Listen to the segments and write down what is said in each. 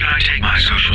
should I take my Social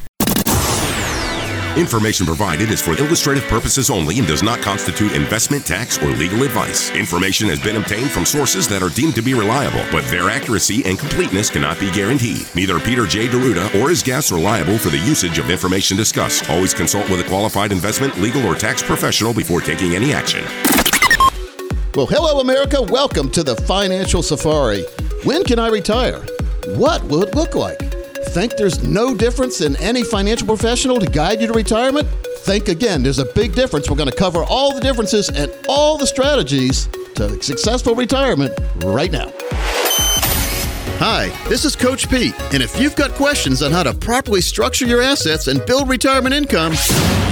Information provided is for illustrative purposes only and does not constitute investment, tax, or legal advice. Information has been obtained from sources that are deemed to be reliable, but their accuracy and completeness cannot be guaranteed. Neither Peter J. D'Arruda or his guests are liable for the usage of information discussed. Always consult with a qualified investment, legal, or tax professional before taking any action. Well, hello, America. Welcome to the Financial Safari. When can I retire? What will it look like? Think there's no difference in any financial professional to guide you to retirement? Think again. There's a big difference. We're going to cover all the differences and all the strategies to successful retirement right now. Hi, this is Coach Pete, and if you've got questions on how to properly structure your assets and build retirement income,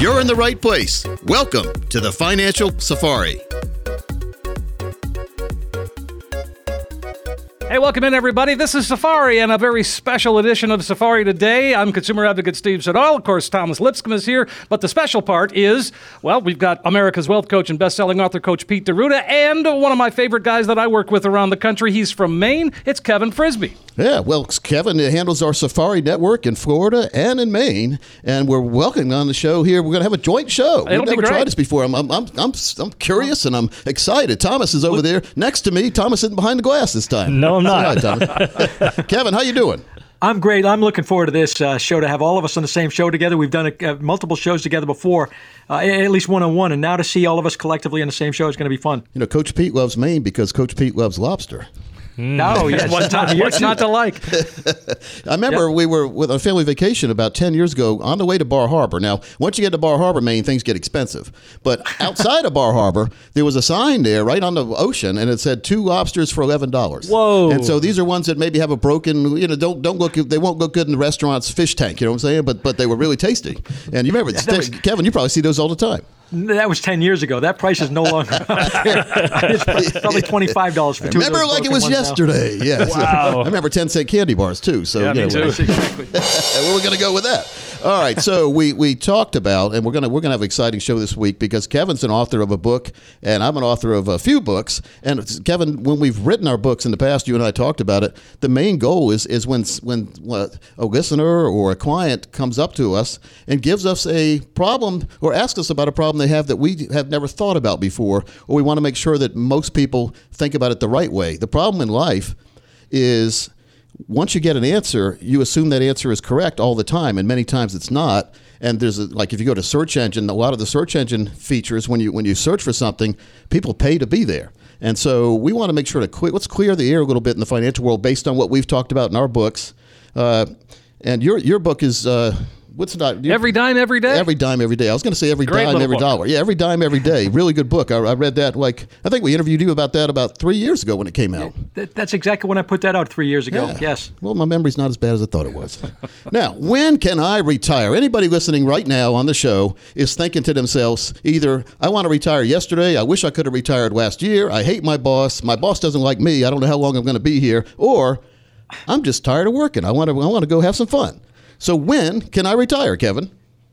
you're in the right place. Welcome to the Financial Safari. Hey, welcome in, everybody. This is Safari and a very special edition of Safari today. I'm consumer advocate Steve Siddall. Of course, Thomas Lipscomb is here. But the special part is, well, we've got America's wealth coach and best-selling author Coach Pete D'Arruda and one of my favorite guys that I work with around the country. He's from Maine. It's Kevin Frisby. Yeah, well, Kevin handles our Safari network in Florida and in Maine, and we're welcoming on the show here. We're going to have a joint show. It'll We've never great. tried this before. I'm, I'm, I'm, I'm, I'm curious and I'm excited. Thomas is over there next to me. Thomas isn't behind the glass this time. No, I'm not. hi, Kevin, how you doing? I'm great. I'm looking forward to this uh, show to have all of us on the same show together. We've done uh, multiple shows together before, uh, at least one on one, and now to see all of us collectively on the same show is going to be fun. You know, Coach Pete loves Maine because Coach Pete loves lobster. Hmm. No, yes, What's not, what's not to like? I remember we were with a family vacation about 10 years ago on the way to Bar Harbor. Now, once you get to Bar Harbor, Maine, things get expensive. But outside of Bar Harbor, there was a sign there right on the ocean, and it said two lobsters for $11. Whoa. And so these are ones that maybe have a broken, you know, don't don't look, they won't look good in the restaurant's fish tank, you know what I'm saying? But but they were really tasty. And you remember, Kevin, you probably see those all the time. That was 10 years ago. That price is no longer out there. It's probably $25 for two Remember of those like it was ones now. yesterday. Yes. Wow. I remember 10 cent candy bars too. So, Yeah, you me know, too. Exactly. where we're going to go with that. All right, so we we talked about, and we're gonna we're gonna have an exciting show this week because Kevin's an author of a book, and I'm an author of a few books. And Kevin, when we've written our books in the past, you and I talked about it. The main goal is is when when a listener or a client comes up to us and gives us a problem or asks us about a problem they have that we have never thought about before, or we want to make sure that most people think about it the right way. The problem in life is once you get an answer, you assume that answer is correct all the time, and many times it's not. And there's a, like if you go to search engine, a lot of the search engine features when you when you search for something, people pay to be there. And so we want to make sure to cle let's clear the air a little bit in the financial world based on what we've talked about in our books. Uh, and your your book is uh, what's not Every dime, every day? Every dime, every day. I was going to say every Great dime, every book. dollar. Yeah, every dime, every day. Really good book. I, I read that like I think we interviewed you about that about three years ago when it came out. That, that's exactly when I put that out three years ago. Yeah. Yes. Well, my memory's not as bad as I thought it was. now, when can I retire? Anybody listening right now on the show is thinking to themselves either I want to retire yesterday, I wish I could have retired last year, I hate my boss, my boss doesn't like me, I don't know how long I'm going to be here, or I'm just tired of working. I want to I want to go have some fun. So when can I retire, Kevin?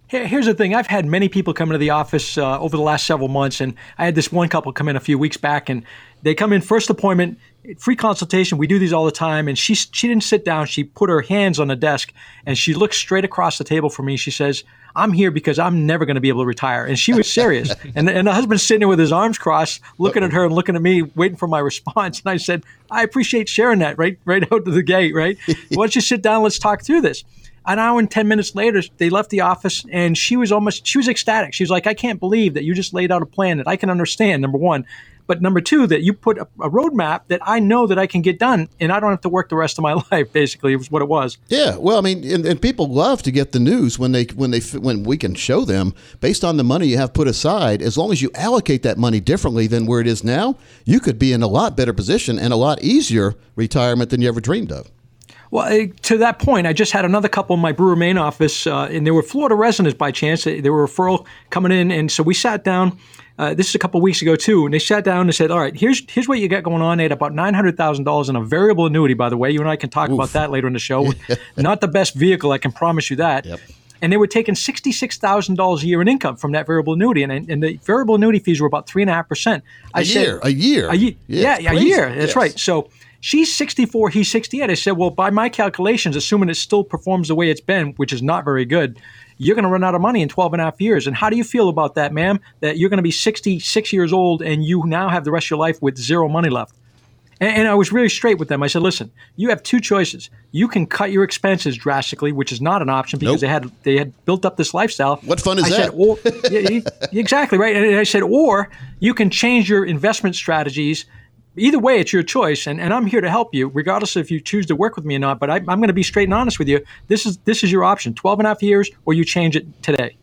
Here's the thing. I've had many people come into the office uh, over the last several months, and I had this one couple come in a few weeks back, and they come in first appointment, free consultation. We do these all the time, and she she didn't sit down. She put her hands on the desk, and she looked straight across the table for me. She says, "I'm here because I'm never going to be able to retire," and she was serious. and and the husband's sitting there with his arms crossed, looking at her and looking at me, waiting for my response. And I said, "I appreciate sharing that right right out to the gate. Right? Why don't you sit down? Let's talk through this." An hour and 10 minutes later they left the office and she was almost she was ecstatic she was like i can't believe that you just laid out a plan that i can understand number one but number two that you put a, a roadmap that i know that i can get done and i don't have to work the rest of my life basically it was what it was Yeah, well, I mean, and, and people love to get the news when they when they when we can show them based on the money you have put aside. As long as you allocate that money differently than where it is now, you could be in a lot better position and a lot easier retirement than you ever dreamed of. Well, to that point, I just had another couple in my Brewer Maine office, uh, and they were Florida residents by chance. They, were a referral coming in, and so we sat down. Uh, this is a couple weeks ago too, and they sat down and said, "All right, here's here's what you got going on. They had about nine hundred thousand dollars in a variable annuity. By the way, you and I can talk Oof. about that later in the show. Not the best vehicle, I can promise you that. Yep. And they were taking sixty six thousand dollars a year in income from that variable annuity, and, and the variable annuity fees were about three and a half percent. A year, a year, a year, yeah, yeah a year. That's yes. right. So she's 64, he's 68. I said, well, by my calculations, assuming it still performs the way it's been, which is not very good, you're going to run out of money in 12 and a half years. And how do you feel about that, ma'am? That you're going to be 66 years old and you now have the rest of your life with zero money left. And, and I was really straight with them. I said, listen, you have two choices. You can cut your expenses drastically, which is not an option because nope. they had they had built up this lifestyle. What fun is I that? Said, or, yeah, exactly right. And I said, or you can change your investment strategies either way, it's your choice, and, and I'm here to help you, regardless if you choose to work with me or not. But I, am going to be straight and honest with you. This is this is your option: 12 and a half years, or you change it today.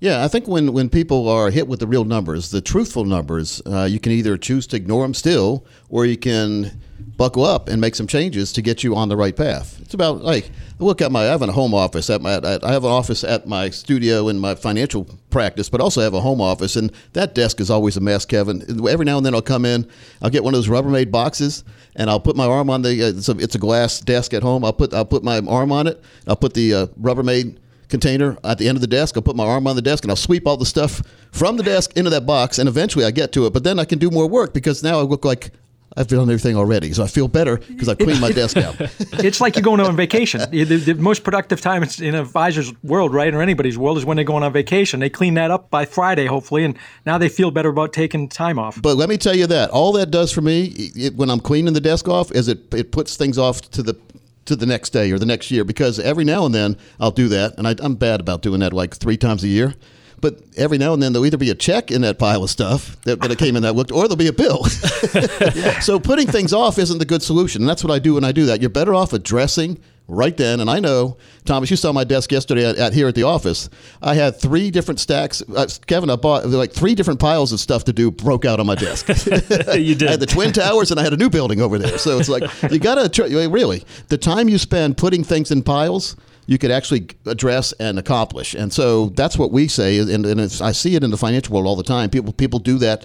Yeah, I think when, when people are hit with the real numbers, the truthful numbers, uh, you can either choose to ignore them still, or you can buckle up and make some changes to get you on the right path. It's about like look at my. I have a home office at my. I have an office at my studio in my financial practice, but also have a home office, and that desk is always a mess, Kevin. Every now and then I'll come in, I'll get one of those Rubbermaid boxes, and I'll put my arm on the. Uh, it's, a, it's a glass desk at home. I'll put I'll put my arm on it. I'll put the uh, Rubbermaid container at the end of the desk. I'll put my arm on the desk and I'll sweep all the stuff from the desk into that box, and eventually I get to it. But then I can do more work because now I look like I've done everything already, so I feel better because I cleaned my desk out. it's like you're going on vacation. The, the, most productive time in an advisor's world, right, or anybody's world, is when they're going on vacation. They clean that up by Friday, hopefully, and now they feel better about taking time off. But let me tell you that all that does for me it, when I'm cleaning the desk off is it it puts things off to the to the next day or the next year because every now and then I'll do that, and I, I'm bad about doing that like three times a year. But every now and then there'll either be a check in that pile of stuff that, that came in that looked, or there'll be a bill. so putting things off isn't the good solution. And that's what I do when I do that. You're better off addressing right then. And I know, Thomas, you saw my desk yesterday at, at here at the office. I had three different stacks. Uh, Kevin, I bought like three different piles of stuff to do broke out on my desk. you did. I had the Twin Towers and I had a new building over there. So it's like, you got to, really, the time you spend putting things in piles – you could actually address and accomplish. And so that's what we say, and, and I see it in the financial world all the time. People people do that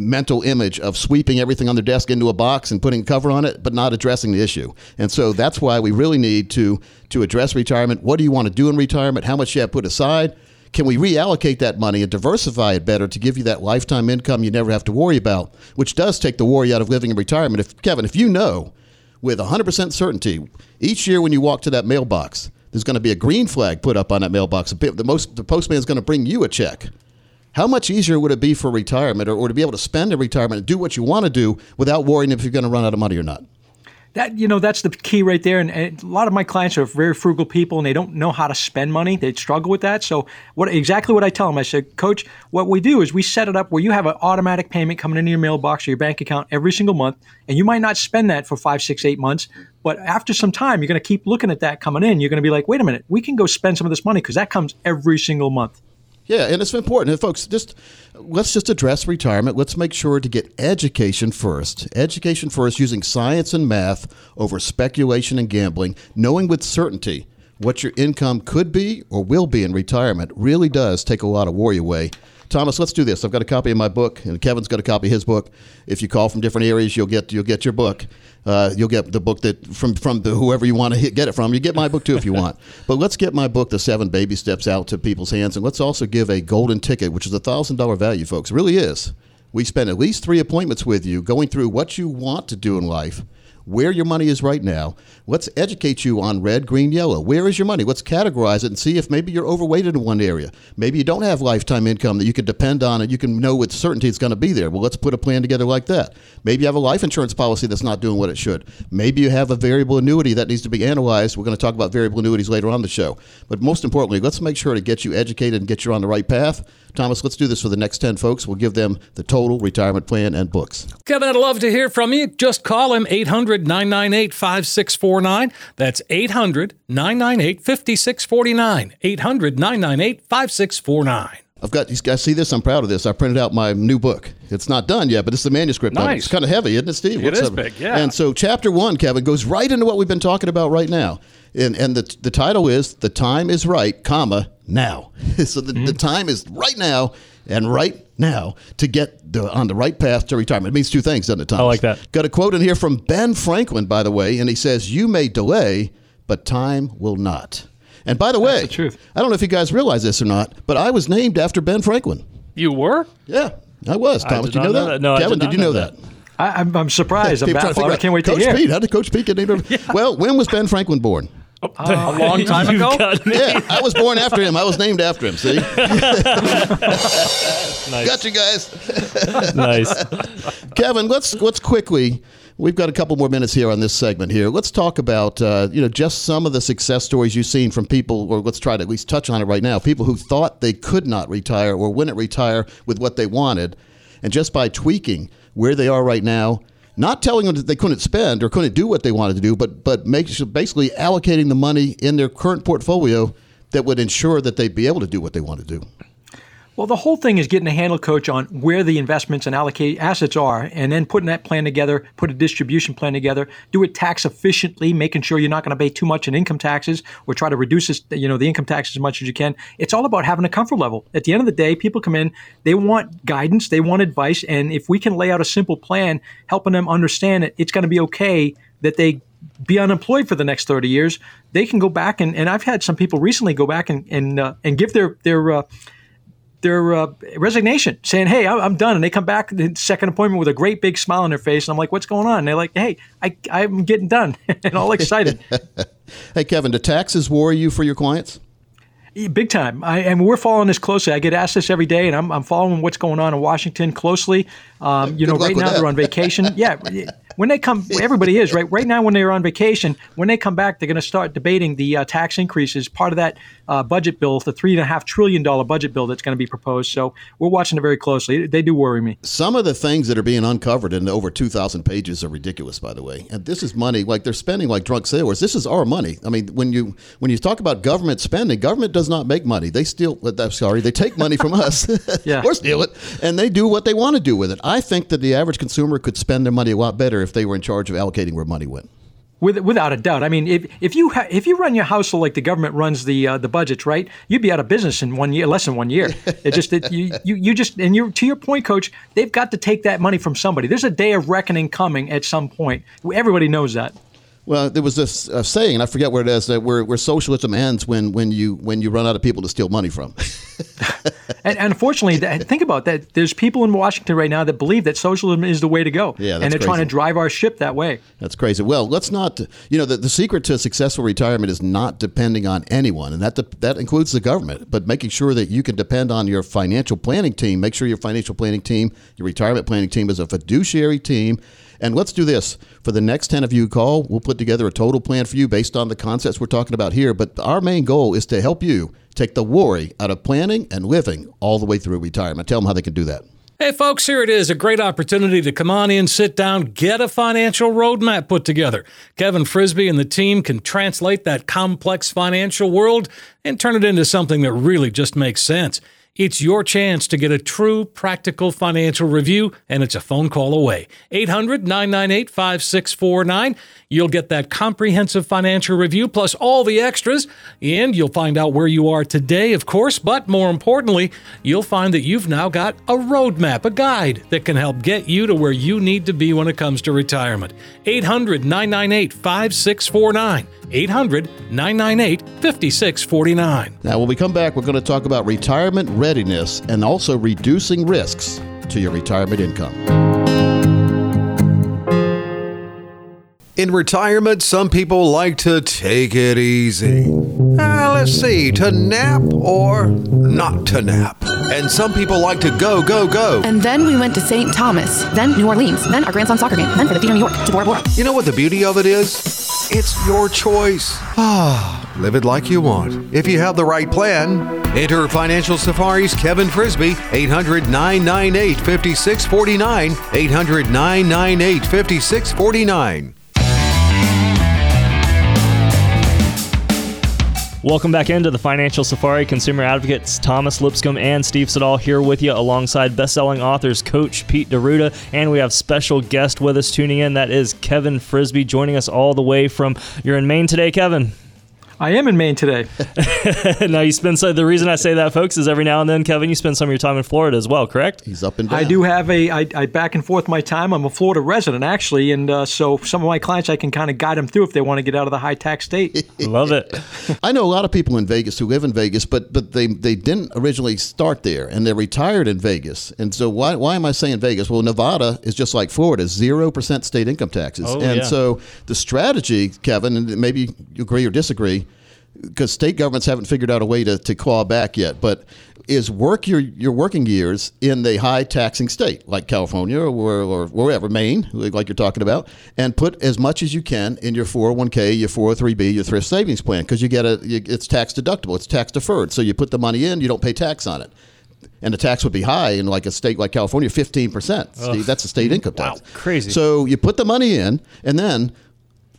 mental image of sweeping everything on their desk into a box and putting a cover on it, but not addressing the issue. And so that's why we really need to to address retirement. What do you want to do in retirement? How much you have put aside? Can we reallocate that money and diversify it better to give you that lifetime income you never have to worry about, which does take the worry out of living in retirement? If Kevin, if you know with 100% certainty each year when you walk to that mailbox there's going to be a green flag put up on that mailbox. The most the postman is going to bring you a check. How much easier would it be for retirement or, or to be able to spend in retirement and do what you want to do without worrying if you're going to run out of money or not? that you know that's the key right there and, and, a lot of my clients are very frugal people and they don't know how to spend money. They struggle with that. So what exactly what i tell them i said coach what we do is we set it up where you have an automatic payment coming into your mailbox or your bank account every single month and you might not spend that for five six eight months but after some time you're going to keep looking at that coming in. You're going to be like wait a minute we can go spend some of this money because that comes every single month yeah, and it's important. And folks, just let's just address retirement. Let's make sure to get education first. Education first, using science and math over speculation and gambling, knowing with certainty what your income could be or will be in retirement really does take a lot of worry away. Thomas, let's do this. I've got a copy of my book, and Kevin's got a copy of his book. If you call from different areas, you'll get you'll get your book. Uh, you'll get the book that from from the, whoever you want to hit, get it from. You get my book too if you want. But let's get my book, The Seven Baby Steps, out to people's hands, and let's also give a golden ticket, which is a thousand dollar value, folks. It really is. We spend at least three appointments with you, going through what you want to do in life where your money is right now. Let's educate you on red, green, yellow. Where is your money? Let's categorize it and see if maybe you're overweighted in one area. Maybe you don't have lifetime income that you can depend on and you can know with certainty it's going to be there. Well, let's put a plan together like that. Maybe you have a life insurance policy that's not doing what it should. Maybe you have a variable annuity that needs to be analyzed. We're going to talk about variable annuities later on the show. But most importantly, let's make sure to get you educated and get you on the right path. Thomas, let's do this for the next 10 folks. We'll give them the total retirement plan and books. Kevin, I'd love to hear from you. Just call him 800 998 5649. That's 800 998 5649. 800 998 5649. I've got. You guys see this? I'm proud of this. I printed out my new book. It's not done yet, but it's the manuscript. it. Nice. It's kind of heavy, isn't it, Steve? It What's is up? big, yeah. And so, chapter one, Kevin, goes right into what we've been talking about right now, and and the the title is "The Time Is Right, comma Now." so the, Mm-hmm. the time is right now, and right now to get the, on the right path to retirement. It means two things, doesn't it, Thomas? I like that. Got a quote in here from Ben Franklin, by the way, and he says, "You may delay, but time will not." And by the way, the truth. I don't know if you guys realize this or not, but I was named after Ben Franklin. You were? Yeah, I was. Thomas, did did you know know that? that. No, I Kevin, did did, not you know know that. that? I, I'm, I'm surprised. I'm People trying to baffled. I can't wait Coach to hear. Pete, how did Coach Pete get named? after- Well, when was Ben Franklin born? A long time ago? Yeah, I was born after him. I was named after him. See, nice. got you guys. nice. Kevin, let's let's quickly. We've got a couple more minutes here on this segment here. Let's talk about uh, you know just some of the success stories you've seen from people, or let's try to at least touch on it right now. People who thought they could not retire or wouldn't retire with what they wanted, and just by tweaking where they are right now, not telling them that they couldn't spend or couldn't do what they wanted to do, but but basically allocating the money in their current portfolio that would ensure that they'd be able to do what they want to do. Well, the whole thing is getting a handle, coach, on where the investments and allocate assets are, and then putting that plan together, put a distribution plan together, do it tax efficiently, making sure you're not going to pay too much in income taxes or try to reduce this, you know, the income tax as much as you can. It's all about having a comfort level. At the end of the day, people come in, they want guidance, they want advice, and if we can lay out a simple plan, helping them understand that it's going to be okay that they be unemployed for the next 30 years, they can go back and, and I've had some people recently go back and and, uh, and give their their uh, their uh, resignation, saying, "Hey, I- I'm done," and they come back the second appointment with a great big smile on their face, and I'm like, "What's going on?" And they're like, "Hey, I, I'm getting done," and all excited, Hey, Kevin, do taxes worry you for your clients? big time. I, and we're following this closely. I get asked this every day, and I'm, I'm following what's going on in Washington closely. Um, you know, right now that. they're on vacation. yeah. When they come, everybody is right. Right now, when they're on vacation, when they come back, they're going to start debating the uh, tax increases. Part of that uh, budget bill, the three and a half trillion dollar budget bill that's going to be proposed. So we're watching it very closely. They do worry me. Some of the things that are being uncovered in over 2,000 pages are ridiculous, by the way. And this is money, like they're spending like drunk sailors. This is our money. I mean, when you when you talk about government spending, government does not make money. They steal, uh, I'm sorry, they take money from us Yeah. or steal it, and they do what they want to do with it. I think that the average consumer could spend their money a lot better if they were in charge of allocating where money went. With, without a doubt. I mean, if, if you ha- if you run your household like the government runs the uh, the budgets, right? You'd be out of business in one year, less than one year. It just it, you, you you just and you to your point, coach. They've got to take that money from somebody. There's a day of reckoning coming at some point. Everybody knows that. Well, there was this uh, saying, and I forget where it is, that where, where socialism ends when, when you when you run out of people to steal money from. And, and unfortunately, that, think about that. There's people in Washington right now that believe that socialism is the way to go, Yeah, and they're trying to drive our ship that way. That's crazy. Well, let's not. You know, the, the secret to successful retirement is not depending on anyone, and that that includes the government. But making sure that you can depend on your financial planning team. Make sure your financial planning team, your retirement planning team, is a fiduciary team. And let's do this for the next ten of you call. We'll put together a total plan for you based on the concepts we're talking about here. But our main goal is to help you take the worry out of planning and living all the way through retirement. Tell them how they can do that. Hey, folks, here it is a great opportunity to come on in, sit down, get a financial roadmap put together. Kevin Frisbee and the team can translate that complex financial world and turn it into something that really just makes sense. It's your chance to get a true practical financial review, and it's a phone call away. 800 998 5649. You'll get that comprehensive financial review plus all the extras, and you'll find out where you are today, of course, but more importantly, you'll find that you've now got a roadmap, a guide that can help get you to where you need to be when it comes to retirement. 800 998 5649. 800 998 5649. Now, when we come back, we're going to talk about retirement readiness and also reducing risks to your retirement income. In retirement, some people like to take it easy. See, to nap or not to nap. And some people like to go, go, go. And then we went to St. Thomas, then New Orleans, then our grandson's soccer game, then for the theater in New York to Bora Bora. You know what the beauty of it is? It's your choice. Ah, live it like you want. If you have the right plan, enter Financial Safari's Kevin Frisbee, 800 998 5649. 800 998 5649. Welcome back into the Financial Safari. Consumer advocates Thomas Lipscomb and Steve Siddall here with you alongside best-selling authors Coach Pete D'Arruda, and we have special guest with us tuning in. That is Kevin Frisby joining us all the way from. You're in Maine today, Kevin. I am in Maine today. now you spend so the reason I say that, folks, is every now and then, Kevin, you spend some of your time in Florida as well, correct? He's up and down. I do have a I, I back and forth my time. I'm a Florida resident actually, and uh, so some of my clients I can kind of guide them through if they want to get out of the high tax state. Love it. I know a lot of people in Vegas who live in Vegas, but but they they didn't originally start there, and they're retired in Vegas. And so why why am I saying Vegas? Well, Nevada is just like Florida, zero percent state income taxes. Oh, and yeah. so the strategy, Kevin, and maybe you agree or disagree, because state governments haven't figured out a way to, to claw back yet, but is work your, your working years in the high taxing state like California or, or wherever, Maine, like you're talking about, and put as much as you can in your 401k, your 403b, your thrift savings plan because you get a you, it's tax deductible, it's tax deferred. So you put the money in, you don't pay tax on it. And the tax would be high in like a state like California, 15%. Steve, that's a state income tax. Wow, crazy. So you put the money in, and then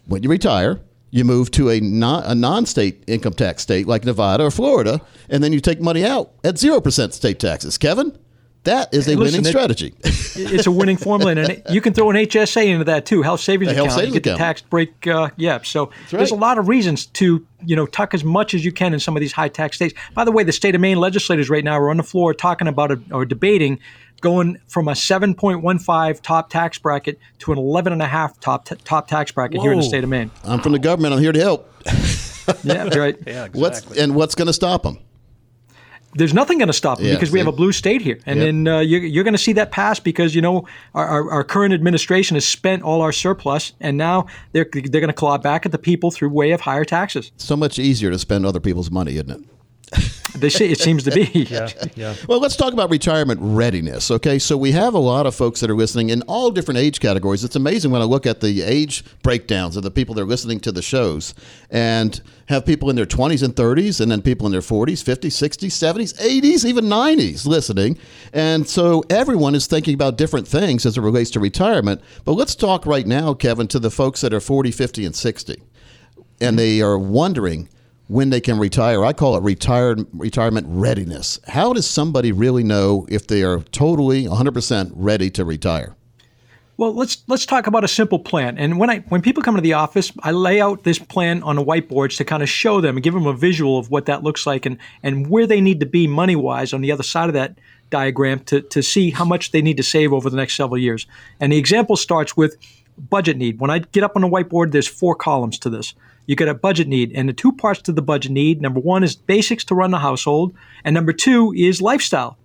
when you retire, you move to a non a non-state income tax state like Nevada or Florida, and then you take money out at zero percent state taxes. Kevin, that is a listen, winning it- strategy. it's a winning formula, and it, you can throw an HSA into that too, health savings A health account. savings you get account. the tax break. Uh, yeah, so there's a lot of reasons to you know tuck as much as you can in some of these high tax states. By the way, the state of Maine legislators right now are on the floor talking about a, or debating going from a 7.15 top tax bracket to an 11.5 top t- top tax bracket here in the state of Maine. I'm from the government. I'm here to help. Yeah, right. Yeah, exactly. What's and what's going to stop them? there's nothing going to stop them Yeah, because we have a blue state here, and Yep. then uh, you're, you're going to see that pass because you know our, our, our current administration has spent all our surplus, and now they're they're going to claw back at the people through way of higher taxes. So much easier to spend other people's money, isn't it? They say it seems to be. Yeah, yeah. Well, let's talk about retirement readiness. Okay, so we have a lot of folks that are listening in all different age categories. It's amazing when I look at the age breakdowns of the people that are listening to the shows and have people in their 20s and 30s, and then people in their 40s, 50s, 60s, 70s, 80s, even 90s listening. And so everyone is thinking about different things as it relates to retirement. But let's talk right now, Kevin, to the folks that are 40, 50, and 60 and they are wondering when they can retire. I call it retired retirement readiness. How does somebody really know if they are totally 100% ready to retire? Well, let's let's talk about a simple plan. And when I when people come to the office, I lay out this plan on the whiteboards to kind of show them and give them a visual of what that looks like and and where they need to be money wise on the other side of that diagram to to see how much they need to save over the next several years. And the example starts with budget need. When I get up on the whiteboard, there's four columns to this. You get a budget need, and the two parts to the budget need. Number one is basics to run the household, and number two is lifestyle.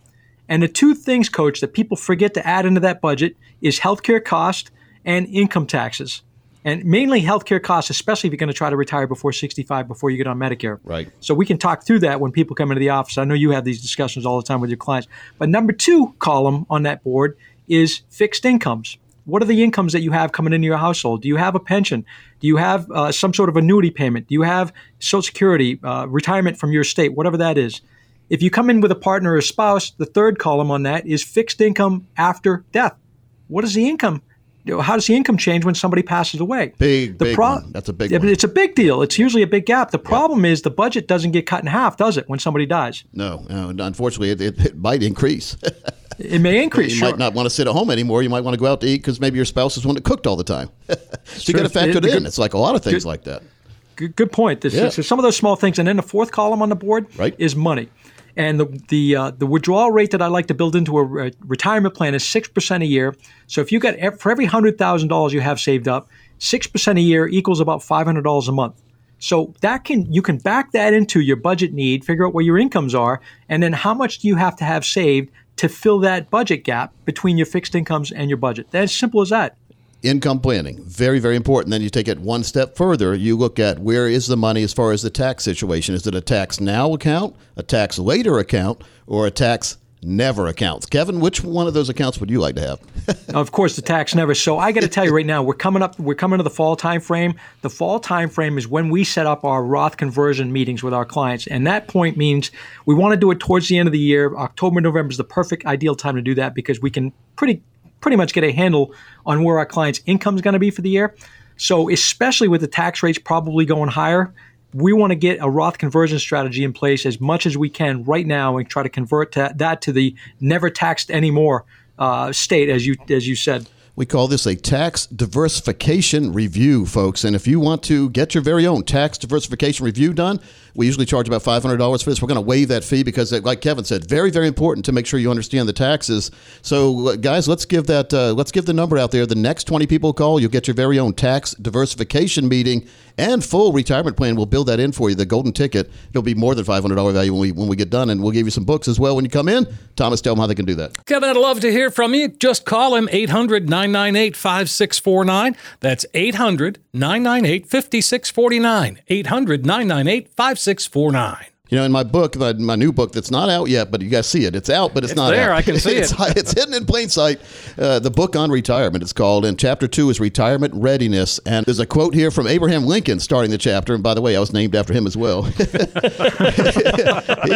And the two things, coach, that people forget to add into that budget is healthcare cost and income taxes. And mainly healthcare costs, especially if you're going to try to retire before 65, before you get on Medicare. Right. So we can talk through that when people come into the office. I know you have these discussions all the time with your clients. But number two column on that board is fixed incomes. What are the incomes that you have coming into your household? Do you have a pension? Do you have uh, some sort of annuity payment? Do you have Social Security, uh, retirement from your state, whatever that is? If you come in with a partner or a spouse, the third column on that is fixed income after death. What is the income? How does the income change when somebody passes away? Big, The big pro- one. That's a big one. It's a big deal. It's usually a big gap. The problem is the budget doesn't get cut in half, does it, when somebody dies? No, no unfortunately, it, it, it might increase. It may increase. you sure. might not want to sit at home anymore. You might want to go out to eat because maybe your spouse is one that cooked all the time. so you got to factor it It- in. It's like a lot of things good- like that. Good, good point. This, Yeah. so some of those small things, and then the fourth column on the board Right. is money, and the the uh, the withdrawal rate that I like to build into a re- retirement plan is six percent a year. So if you got for every hundred thousand dollars you have saved up, six percent a year equals about five hundred dollars a month. So that can you can back that into your budget need, figure out where your incomes are, and then how much do you have to have saved to fill that budget gap between your fixed incomes and your budget. That's simple as that. income planning very very important then you take it one step further you look at where is the money as far as the tax situation is it a tax now account a tax later account or a tax never accounts. kevin which one of those accounts would you like to have of course, the tax never. So I got to tell you right now, we're coming up. We're coming to the fall time frame. The fall time frame is when we set up our Roth conversion meetings with our clients, and that point means we want to do it towards the end of the year. October, November is the perfect ideal time to do that because we can pretty pretty much get a handle on where our clients' income is going to be for the year. So especially with the tax rates probably going higher. We want to get a Roth conversion strategy in place as much as we can right now and try to convert to, that to the never taxed anymore uh, state, as you as you said. We call this a tax diversification review, folks. And if you want to get your very own tax diversification review done, we usually charge about $500 for this. We're going to waive that fee because, like Kevin said, very, very important to make sure you understand the taxes. So, uh, guys, let's give that. Uh, let's give the number out there. The next 20 people call, you'll get your very own tax diversification meeting and full retirement plan. We'll build that in for you. The golden ticket. It'll be more than $500 value when we when we get done, and we'll give you some books as well when you come in. Thomas, tell them how they can do that. Kevin, I'd love to hear from you. Just call him 800 998 5649. That's 800 998 5649. 800 998 5649. You know, in my book, my, my new book that's not out yet, but you guys see it. It's out, but it's, It's not there. out. I can see it's, it. It's hidden in plain sight. Uh, the book on retirement, it's called. And chapter two is retirement readiness. And there's a quote here from Abraham Lincoln starting the chapter. And by the way, I was named after him as well. he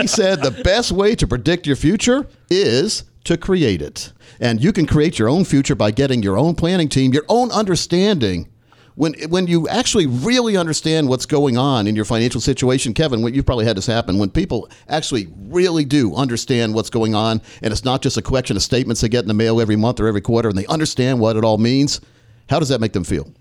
said, The best way to predict your future is to create it. And you can create your own future by getting your own planning team, your own understanding when when you actually really understand what's going on in your financial situation, Kevin, what you probably had this happen when people actually really do understand what's going on, and it's not just a collection of statements they get in the mail every month or every quarter, and they understand what it all means. How does that make them feel?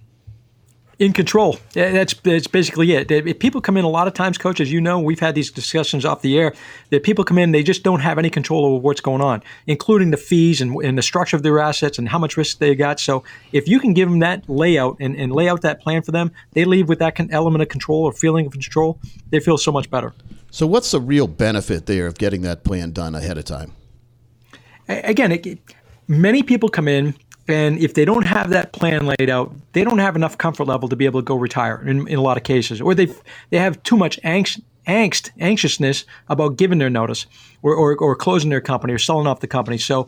In control. That's that's basically it. If people come in a lot of times, coach, as you know, we've had these discussions off the air. That people come in, they just don't have any control over what's going on, including the fees and, and the structure of their assets and how much risk they got. So if you can give them that layout and, and lay out that plan for them, they leave with that con- element of control or feeling of control. They feel so much better. So, what's the real benefit there of getting that plan done ahead of time? Again, it, many people come in. And if they don't have that plan laid out, they don't have enough comfort level to be able to go retire in, in a lot of cases, or they they have too much angst, angst, anxiousness about giving their notice, or, or or closing their company or selling off the company. So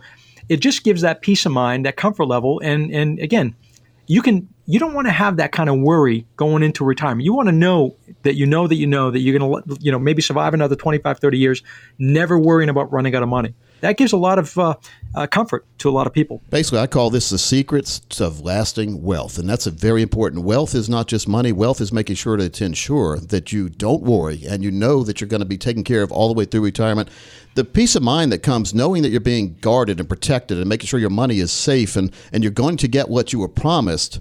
it just gives that peace of mind, that comfort level, and and again, you can you don't want to have that kind of worry going into retirement. You want to know that you know that you know that you're going to you know maybe survive another 25 30 years never worrying about running out of money. That gives a lot of uh, uh, comfort to a lot of people. Basically, I call this the secrets of lasting wealth. And that's a very important. Wealth is not just money. Wealth is making sure to, ensure that you don't worry and you know that you're going to be taken care of all the way through retirement. The peace of mind that comes knowing that you're being guarded and protected and making sure your money is safe and, and you're going to get what you were promised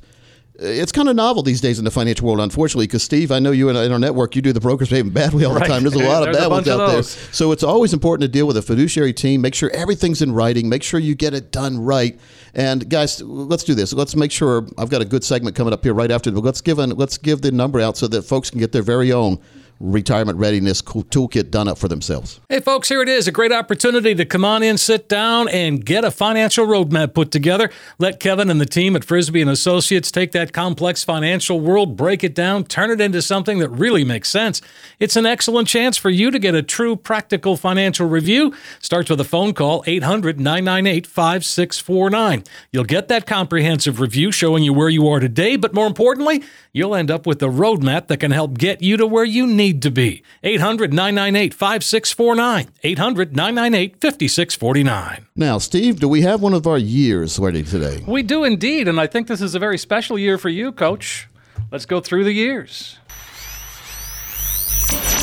Uh, it's kind of novel these days in the financial world, unfortunately, because Steve, I know you in, in our network, you do the brokers paying badly all the time. There's a lot of bad ones out there. So it's always important to deal with a fiduciary team, make sure everything's in writing, make sure you get it done right. And guys, let's do this. Let's make sure I've got a good segment coming up here right after, but let's give an, let's give the number out so that folks can get their very own retirement readiness toolkit done up for themselves. Hey, folks, here it is a great opportunity to come on in, sit down, and get a financial roadmap put together. Let Kevin and the team at Frisbee and Associates take that complex financial world, break it down, turn it into something that really makes sense. It's an excellent chance for you to get a true practical financial review. Starts with a phone call, 800 998 5649. You'll get that comprehensive review showing you where you are today, but more importantly, you'll end up with a roadmap that can help get you to where you need to be. 800 998 5649. 800 998 5649. Now, Steve, do we have one of our years ready today? We do indeed, and I think this is a very special year for you, Coach. Let's go through the years.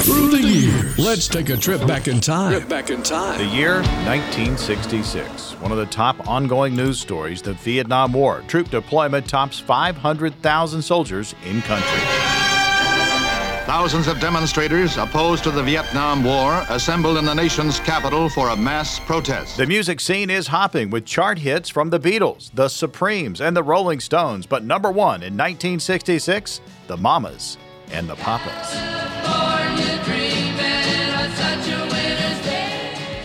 Through the years. Let's take a trip back in time. Trip back in time. The year 1966. One of the top ongoing news stories the Vietnam War. Troop deployment tops 500,000 soldiers in country. Thousands of demonstrators opposed to the Vietnam War assembled in the nation's capital for a mass protest. The music scene is hopping with chart hits from the Beatles, the Supremes, and the Rolling Stones. But number one in 1966, the Mamas and the Papas.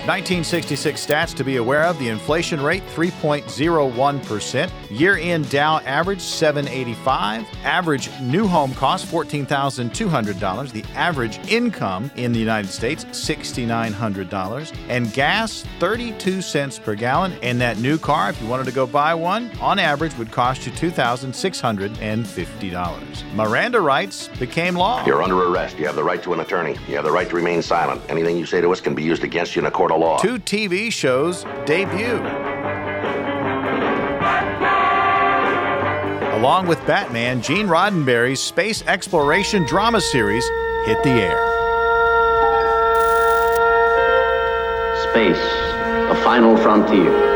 1966 stats to be aware of the inflation rate 3.01%, year end Dow average 785, average new home cost $14,200, the average income in the United States $6,900, and gas 32 cents per gallon. And that new car, if you wanted to go buy one, on average would cost you $2,650. Miranda rights became law. You're under arrest. You have the right to an attorney. You have the right to remain silent. Anything you say to us can be used against you in a court of law. Two TV shows debut. Along with Batman, Gene Roddenberry's space exploration drama series hit the air. Space, the final frontier.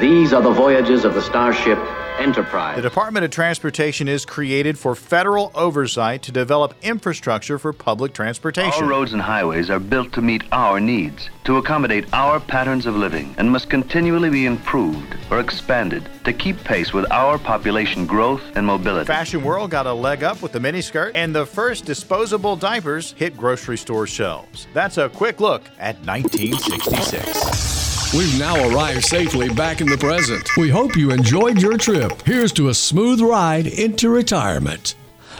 These are the voyages of the starship Enterprise. The Department of Transportation is created for federal oversight to develop infrastructure for public transportation. Our roads and highways are built to meet our needs, to accommodate our patterns of living, and must continually be improved or expanded to keep pace with our population growth and mobility. Fashion World got a leg up with the miniskirt, and the first disposable diapers hit grocery store shelves. That's a quick look at 1966. We've now arrived safely back in the present. We hope you enjoyed your trip. Here's to a smooth ride into retirement.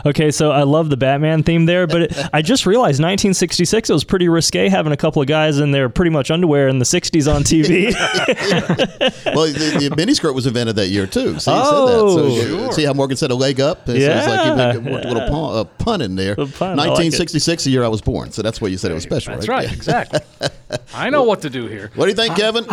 Okay, so I love the Batman theme there, but it, I just realized 1966 it was pretty risque having a couple of guys in their pretty much underwear in the 60s on TV. well, the, the miniskirt was invented that year too. So you Oh, said that. So sure. see how Morgan said a leg up. So it's like he Yeah. worked a little pun, uh, pun in there. pun, I like 1966, the year I was born. So that's why you said it was special. That's right. right, exactly. I know what to do here. What do you think, Kevin?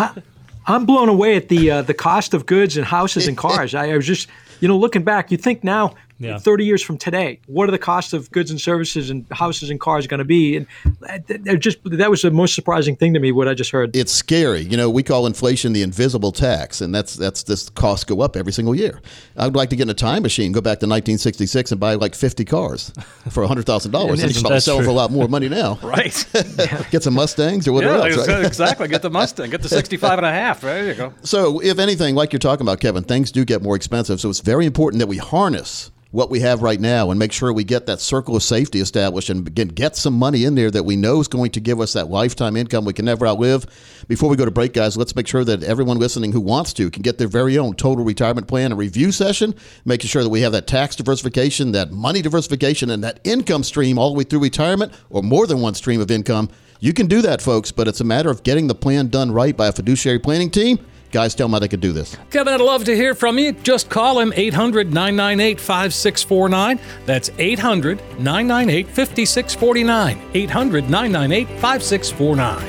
I'm blown away at the uh, the cost of goods and houses and cars. I, I was just, you know, looking back, you think now, Yeah. 30 years from today, what are the costs of goods and services and houses and cars going to be? And that, that just that was the most surprising thing to me. What I just heard. It's scary. You know, we call inflation the invisible tax, and that's that's this costs go up every single year. I'd like to get in a time machine, go back to 1966, and buy like 50 cars for hundred thousand dollars. And It's it's- probably that's selling for a lot more money now. Right. get some Mustangs or whatever yeah, else. Right? exactly. Get the Mustang. Get the 65 and a half. Right, there you go. So, if anything, like you're talking about, Kevin, things do get more expensive. So, it's very important that we harness what we have right now and make sure we get that circle of safety established and begin get some money in there that we know is going to give us that lifetime income we can never outlive. Before we go to break, guys, let's make sure that everyone listening who wants to can get their very own total retirement plan and review session, making sure that we have that tax diversification, that money diversification, and that income stream all the way through retirement or more than one stream of income. You can do that, folks, but it's a matter of getting the plan done right by a fiduciary planning team. Guys, tell them how they could do this. Kevin, I'd love to hear from you. Just call him 800 998 5649. That's 800 998 5649. 800 998 5649.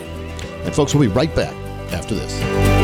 And folks, we'll be right back after this.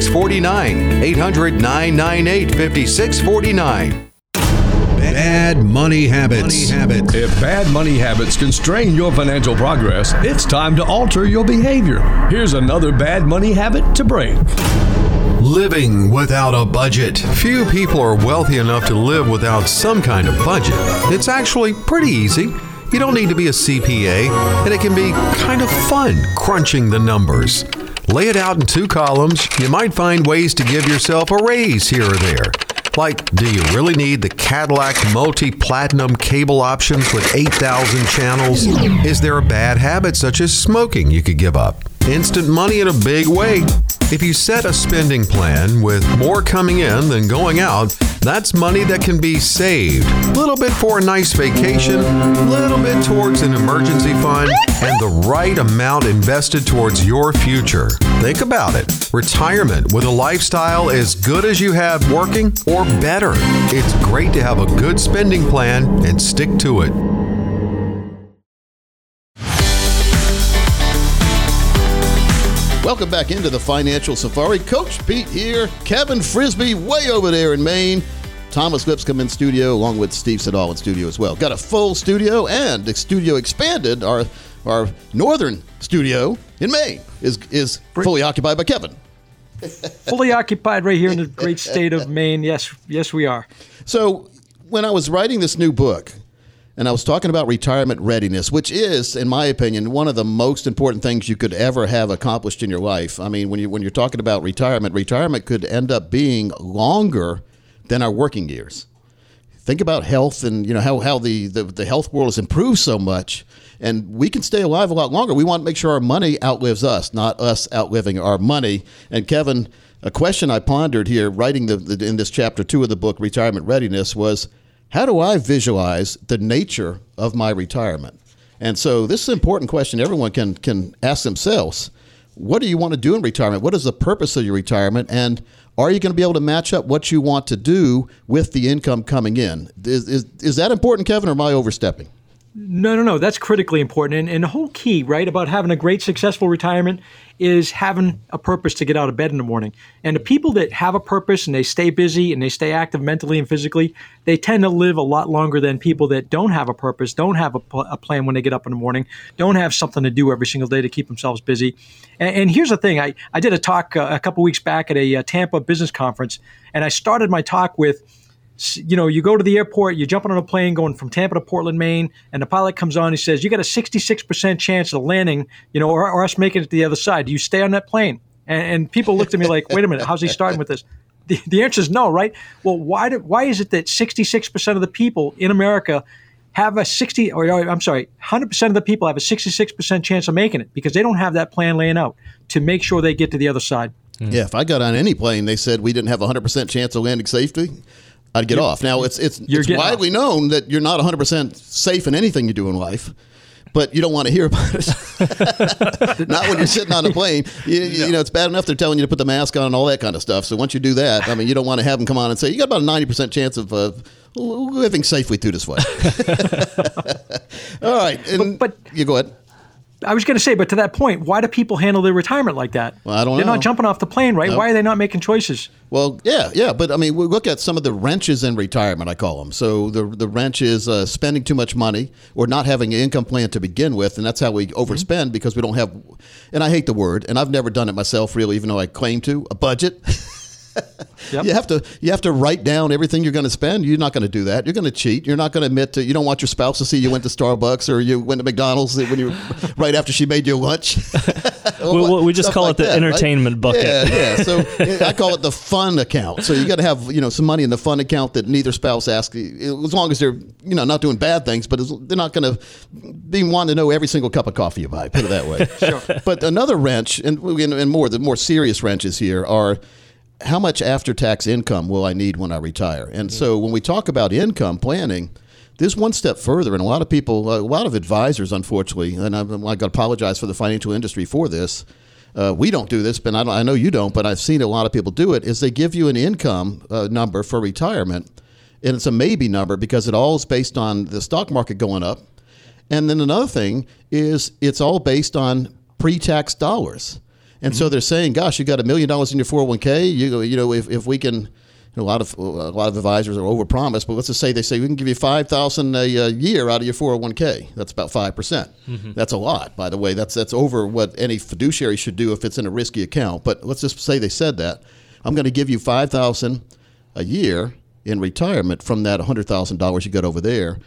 5649. 800 998 5649. Bad money habits. If bad money habits constrain your financial progress, it's time to alter your behavior. Here's another bad money habit to break. Living without a budget. Few people are wealthy enough to live without some kind of budget. It's actually pretty easy. You don't need to be a CPA, and it can be kind of fun crunching the numbers. Lay it out in two columns. You might find ways to give yourself a raise here or there. Like, do you really need the Cadillac multi platinum cable options with 8,000 channels? Is there a bad habit such as smoking you could give up? Instant money in a big way. If you set a spending plan with more coming in than going out, that's money that can be saved. A little bit for a nice vacation, a little bit towards an emergency fund, and the right amount invested towards your future. Think about it. Retirement with a lifestyle as good as you have working or better. It's great to have a good spending plan and stick to it. Welcome back into the Financial Safari. Coach Pete here, Kevin Frisbee way over there in Maine. Thomas Lipscomb in studio, along with Steve Siddall in studio as well. Got a full studio and the studio expanded. Our our northern studio in Maine is is fully occupied by Kevin. Fully occupied right here in the great state of Maine. Yes, yes, we are. So when I was writing this new book, and I was talking about retirement readiness, which is, in my opinion, one of the most important things you could ever have accomplished in your life. I mean, when you when you're talking about retirement, retirement could end up being longer than our working years. think about health and you know how how the the, the health world has improved so much. And we can stay alive a lot longer. We want to make sure our money outlives us, not us outliving our money. And Kevin, a question I pondered here, writing the, the in this chapter two of the book, Retirement Readiness, was how do I visualize the nature of my retirement? And so this is an important question everyone can can ask themselves. What do you want to do in retirement? What is the purpose of your retirement? And are you going to be able to match up what you want to do with the income coming in? Is, is, is that important, Kevin, or am I overstepping? No, no, no. That's critically important. And, and the whole key, right, about having a great, successful retirement is having a purpose to get out of bed in the morning. And the people that have a purpose and they stay busy and they stay active mentally and physically, they tend to live a lot longer than people that don't have a purpose, don't have a, a plan when they get up in the morning, don't have something to do every single day to keep themselves busy. And, and here's the thing I, I did a talk uh, a couple weeks back at a, a Tampa business conference, and I started my talk with, you know, you go to the airport, you're jumping on a plane going from Tampa to Portland, Maine, and the pilot comes on. He says, "You got a 66% chance of landing, you know, or, or us making it to the other side. Do you stay on that plane?" And, and people looked at me like, "Wait a minute, how's he starting with this?" The, the answer is no, right? Well, why do, why is it that 66% of the people in America have a 60 or I'm sorry, 100% of the people have a 66% chance of making it because they don't have that plan laying out to make sure they get to the other side. Yeah, if I got on any plane, they said we didn't have a 100% chance of landing safely. I'd get off. Now it's it's, it's widely known that you're not 100 percent safe in anything you do in life, but you don't want to hear about it. not when you're sitting on a plane. You, you know, it's bad enough they're telling you to put the mask on and all that kind of stuff. So once you do that, I mean, you don't want to have them come on and say you got about a 90 percent chance of uh, living safely through this flight. all right, and, but, you go ahead. I was going to say, but to that point, why do people handle their retirement like that? Well, I don't They're know. not jumping off the plane, right? Why are they not making choices? Well, yeah, yeah, but I mean, we look at some of the wrenches in retirement. I call them. So the the wrench is uh, spending too much money or not having an income plan to begin with, and that's how we overspend because we don't have. And I hate the word, and I've never done it myself, really, even though I claim to a budget. You have to you have to write down everything you're going to spend. You're not going to do that. You're going to cheat. You're not going to admit to. You don't want your spouse to see you went to Starbucks or you went to McDonald's when you right after she made you lunch. We- we- we just Stuff call like it the that, right? entertainment bucket. Yeah, yeah. So I call it the fun account. So you got to have you know some money in the fun account that neither spouse asks, as long as they're you know not doing bad things, but they're not going to be wanting to know every single cup of coffee you buy. Put it that way. sure. But another wrench, and, and more the more serious wrenches here are how much after tax income will I need when I retire? And so when we talk about income planning, there's one step further, and a lot of people, a lot of advisors, unfortunately, and I'm, I got to apologize for the financial industry for this. Uh, we don't do this, but I, I know you don't, but I've seen a lot of people do it. Is they give you an income uh, number for retirement, and it's a maybe number because it all is based on the stock market going up, and then another thing is it's all based on pre-tax dollars. And so they're saying, "Gosh, you got a million dollars in your 401k. You you know, if, if we can, you know, a lot of a lot of advisors are overpromised, but let's just say they say we can give you five thousand a year out of your 401k. That's about five percent. Mhm. That's a lot, by the way. That's that's over what any fiduciary should do if it's in a risky account. But let's just say they said that I'm going to give you five thousand a year in retirement from that hundred thousand dollars you got over there.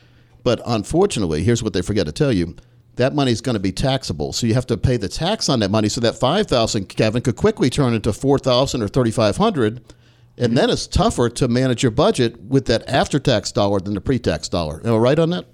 But unfortunately, here's what they forget to tell you. That money is going to be taxable, so you have to pay the tax on that money. So that five thousand, Kevin, could quickly turn into four thousand or thirty five hundred, and then it's tougher to manage your budget with that after tax dollar than the pre tax dollar. Am I right on that?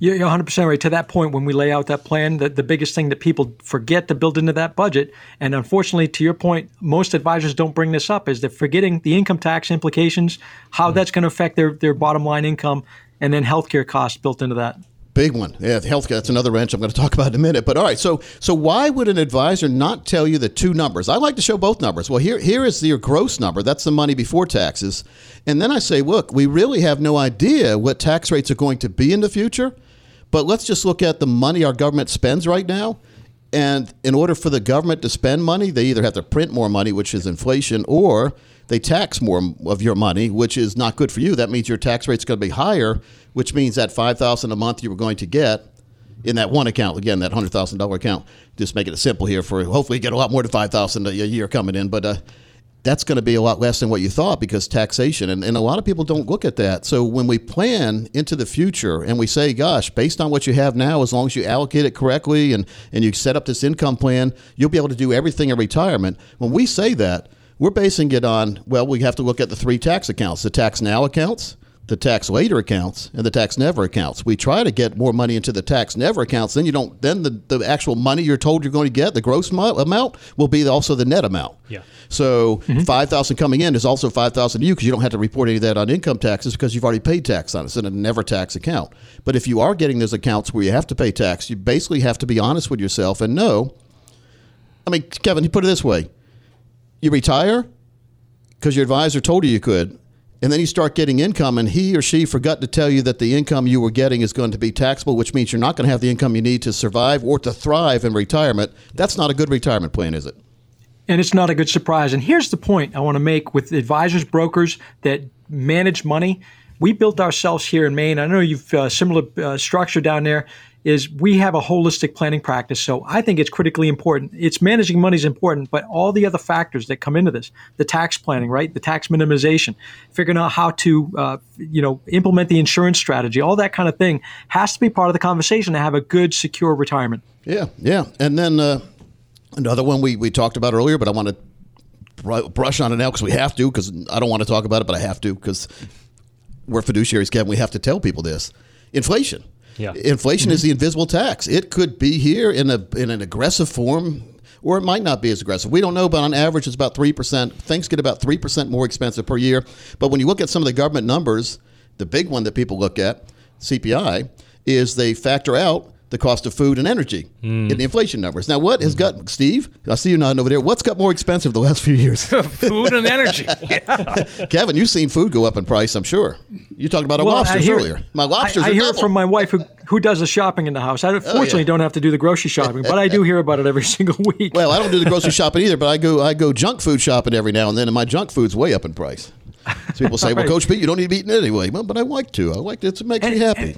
You're you're 100% right. To that point, when we lay out that plan, the, the biggest thing that people forget to build into that budget, and unfortunately, to your point, most advisors don't bring this up, is they're forgetting the income tax implications, how mm-hmm. that's going to affect their, their bottom line income, and then healthcare costs built into that. Big one. Yeah, healthcare. That's another wrench I'm going to talk about in a minute. But all right, so so why would an advisor not tell you the two numbers? I like to show both numbers. Well, here here is your gross number. That's the money before taxes. And then I say, look, we really have no idea what tax rates are going to be in the future. But let's just look at the money our government spends right now. And in order for the government to spend money, they either have to print more money, which is inflation, or they tax more of your money, which is not good for you. That means your tax rate's going to be higher, which means that five thousand a month you were going to get in that one account again, that hundred thousand dollar account. Just making it simple here for hopefully you get a lot more than five thousand a year coming in, but. Uh, that's going to be a lot less than what you thought because taxation. And, and a lot of people don't look at that. So when we plan into the future and we say, gosh, based on what you have now, as long as you allocate it correctly and, and you set up this income plan, you'll be able to do everything in retirement. When we say that, we're basing it on, well, we have to look at the three tax accounts the tax now accounts, the tax later accounts and the tax never accounts. We try to get more money into the tax never accounts. Then you don't. Then the, the actual money you're told you're going to get, the gross mo- amount, will be also the net amount. Yeah. So mm-hmm. five thousand coming in is also five thousand to you because you don't have to report any of that on income taxes because you've already paid tax on it. It's in a never tax account. But if you are getting those accounts where you have to pay tax, you basically have to be honest with yourself and know. I mean, Kevin, you put it this way: you retire because your advisor told you you could, and then you start getting income, and he or she forgot to tell you that the income you were getting is going to be taxable, which means you're not going to have the income you need to survive or to thrive in retirement. That's not a good retirement plan, is it? and it's not a good surprise. And here's the point I want to make with advisors, brokers that manage money. We built ourselves here in Maine. I know you've uh, similar uh, structure down there. Is we have a holistic planning practice, so I think it's critically important. It's managing money is important, but all the other factors that come into this, the tax planning, right, the tax minimization, figuring out how to, uh, you know, implement the insurance strategy, all that kind of thing has to be part of the conversation to have a good, secure retirement. Yeah, yeah. And then uh, another one we, we talked about earlier, but I want to br- brush on it now because we have to, because I don't want to talk about it, but I have to because we're fiduciaries, Kevin. We have to tell people this. Inflation. Yeah. Inflation is mm-hmm. the invisible tax. It could be here in a in an aggressive form, or it might not be as aggressive. We don't know, but on average, it's about three percent. Things get about three percent more expensive per year. But when you look at some of the government numbers, the big one that people look at, CPI, is they factor out the cost of food and energy hmm. in the inflation numbers. Now, what has hmm. got Steve? I see you nodding over there. What's got more expensive the last few years? Food and energy. Kevin, you've seen food go up in price. I'm sure. You talked about our Well, lobsters hear- earlier. My lobsters I, I are hear it double. Oh, from my wife who who does the shopping in the house. I oh, fortunately yeah. don't have to do the grocery shopping, but I do hear about it every single week. Well, I don't do the grocery shopping either, but I go I go junk food shopping every now and then, and my junk food's way up in price. So people say, "Well, Coach Pete, you don't need to be eating it anyway." Well, but I like to. I like to. It makes me happy.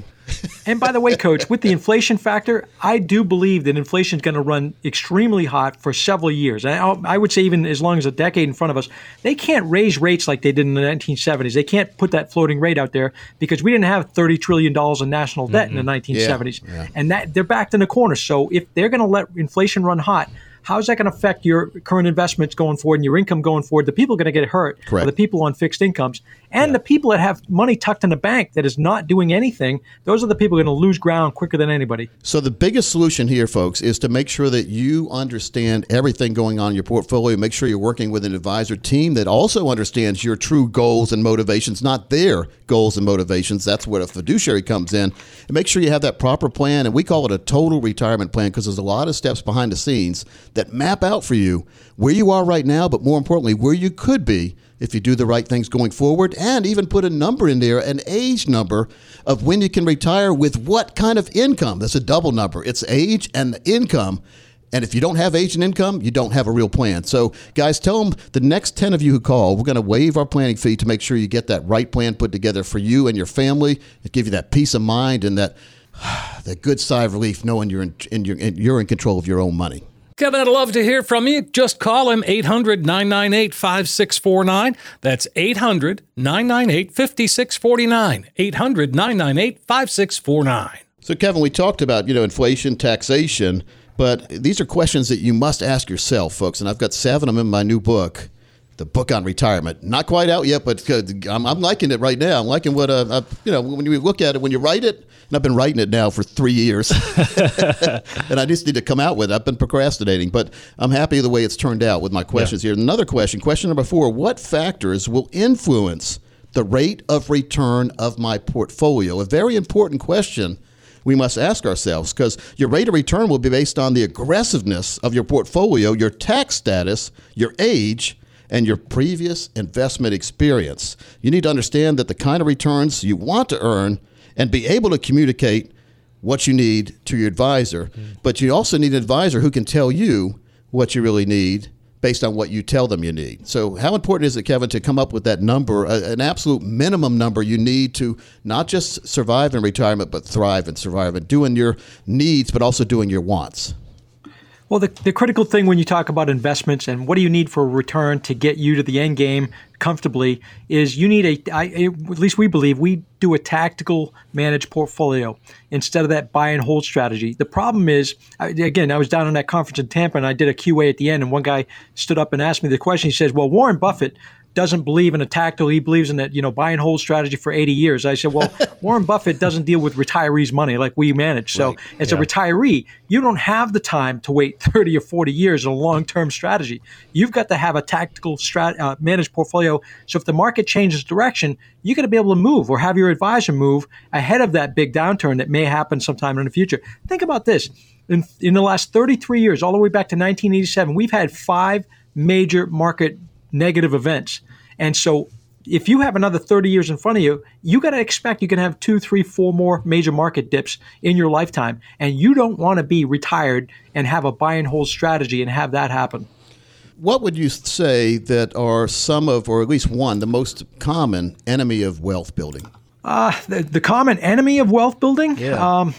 And by the way, Coach, with the inflation factor, I do believe that inflation is going to run extremely hot for several years. I I would say even as long as a decade in front of us. They can't raise rates like they did in the 1970s. They can't put that floating rate out there because we didn't have 30 trillion dollars in national debt in the 1970s, Mm-hmm. Yeah, yeah. and that they're backed in a corner. So if they're going to let inflation run hot. How's that going to affect your current investments going forward and your income going forward? The people going to get hurt Correct. are the people on fixed incomes and the people that have money tucked in the bank that is not doing anything. Those are the people going to lose ground quicker than anybody. So the biggest solution here, folks, is to make sure that you understand everything going on in your portfolio. Make sure you're working with an advisor team that also understands your true goals and motivations, not their goals and motivations. That's where a fiduciary comes in. And make sure you have that proper plan, and we call it a total retirement plan because there's a lot of steps behind the scenes that map out for you where you are right now, but more importantly, where you could be if you do the right things going forward, and even put a number in there, an age number of when you can retire with what kind of income. That's a double number. It's age and the income. And if you don't have age and income, you don't have a real plan. So, guys, tell them the next 10 of you who call, we're going to waive our planning fee to make sure you get that right plan put together for you and your family. It give you that peace of mind and that, that good sigh of relief knowing you're in, in, you're in control of your own money. Kevin, I'd love to hear from you. Just call him 800 998 5649. That's 800 998 5649. 800 998 5649. So, Kevin, we talked about you know inflation, taxation, but these are questions that you must ask yourself, folks. And I've got seven of them in my new book, the book on retirement. Not quite out yet, but I'm, I'm liking it right now. I'm liking what uh, uh, you know when you look at it, when you write it. And I've been writing it now for three years, and I just need to come out with it. I've been procrastinating, but I'm happy the way it's turned out with my questions here. Another question, question number four: What factors will influence the rate of return of my portfolio? A very important question we must ask ourselves because your rate of return will be based on the aggressiveness of your portfolio, your tax status, your age, and your previous investment experience. You need to understand that the kind of returns you want to earn and be able to communicate what you need to your advisor, mm-hmm. but you also need an advisor who can tell you what you really need based on what you tell them you need. So, how important is it, Kevin, to come up with that number, an absolute minimum number you need to not just survive in retirement, but thrive and survive and doing your needs, but also doing your wants? Well, the, the critical thing when you talk about investments and what do you need for a return to get you to the end game comfortably is you need a, I, at least we believe, we do a tactical managed portfolio instead of that buy and hold strategy. The problem is, again, I was down in that conference in Tampa and I did a QA at the end, and one guy stood up and asked me the question. He says, Well, Warren Buffett doesn't believe in a tactical. He believes in that, you know, buy and hold strategy for 80 years. I said, well, Warren Buffett doesn't deal with retirees' money like we manage. So Right. as Yeah. a retiree, you don't have the time to wait 30 or 40 years in a long-term strategy. You've got to have a tactical strat, uh, managed portfolio. So if the market changes direction, you got to be able to move or have your advisor move ahead of that big downturn that may happen sometime in the future. Think about this. In, in the last 33 years, all the way back to 1987, we've had five major market negative events. And so if you have another 30 years in front of you, you got to expect you can have two, three, four more major market dips in your lifetime. And you don't want to be retired and have a buy and hold strategy and have that happen. What would you say that are some of, or at least one, the most common enemy of wealth building? Uh, the, the common enemy of wealth building? Yeah. Um,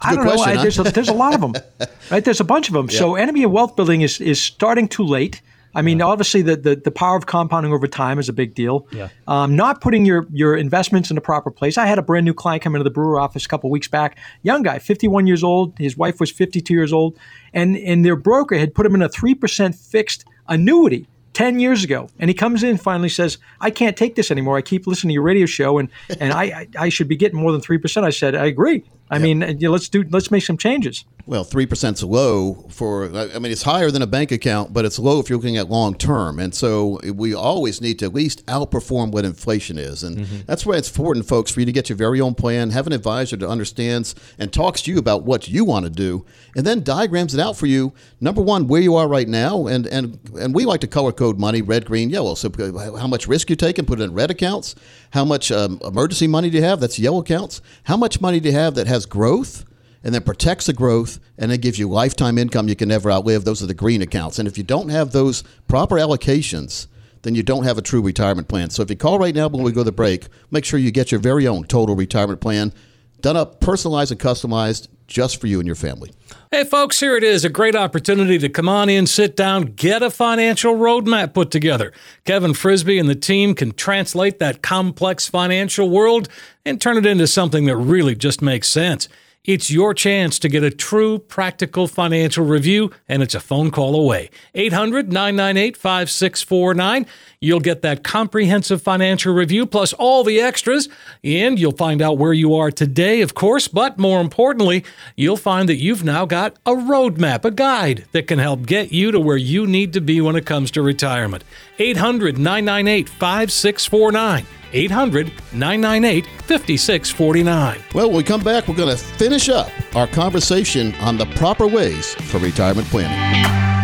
I don't know. question, I, huh? there's, a, there's a lot of them, right? There's a bunch of them. So, enemy of wealth building is, is starting too late. I mean, obviously, the, the, the power of compounding over time is a big deal. Yeah. Um, not putting your, your investments in the proper place. I had a brand new client come into the Brewer office a couple weeks back. Young guy, 51 years old. His wife was 52 years old. And, and their broker had put him in a 3% fixed annuity 10 years ago. And he comes in and finally says, I can't take this anymore. I keep listening to your radio show and, and I, I, I should be getting more than 3%. I said, I agree. I mean, uh, let's do, let's make some changes. Well, three percent's low for. I mean, it's higher than a bank account, but it's low if you're looking at long term. And so we always need to at least outperform what inflation is, and that's why it's important, folks, for you to get your very own plan, have an advisor that understands and talks to you about what you want to do, and then diagrams it out for you. Number one, where you are right now, and and and we like to color code money: red, green, yellow. So uh, how much risk you taking, put it in red accounts. How much um, emergency money do you have? That's yellow accounts. How much money do you have that has growth? and then protects the growth and then gives you lifetime income you can never outlive. Those are the green accounts. And if you don't have those proper allocations, then you don't have a true retirement plan. So if you call right now when we go to the break, make sure you get your very own total retirement plan done up, personalized, and customized just for you and your family. Hey, folks, here it is a great opportunity to come on in, sit down, get a financial roadmap put together. Kevin Frisbee and the team can translate that complex financial world and turn it into something that really just makes sense. It's your chance to get a true practical financial review, and it's a phone call away. 800 998 5649. You'll get that comprehensive financial review plus all the extras, and you'll find out where you are today, of course, but more importantly, you'll find that you've now got a roadmap, a guide that can help get you to where you need to be when it comes to retirement. 800 998 5649. 800 998 5649. Well, when we come back, we're going to finish up our conversation on the proper ways for retirement planning.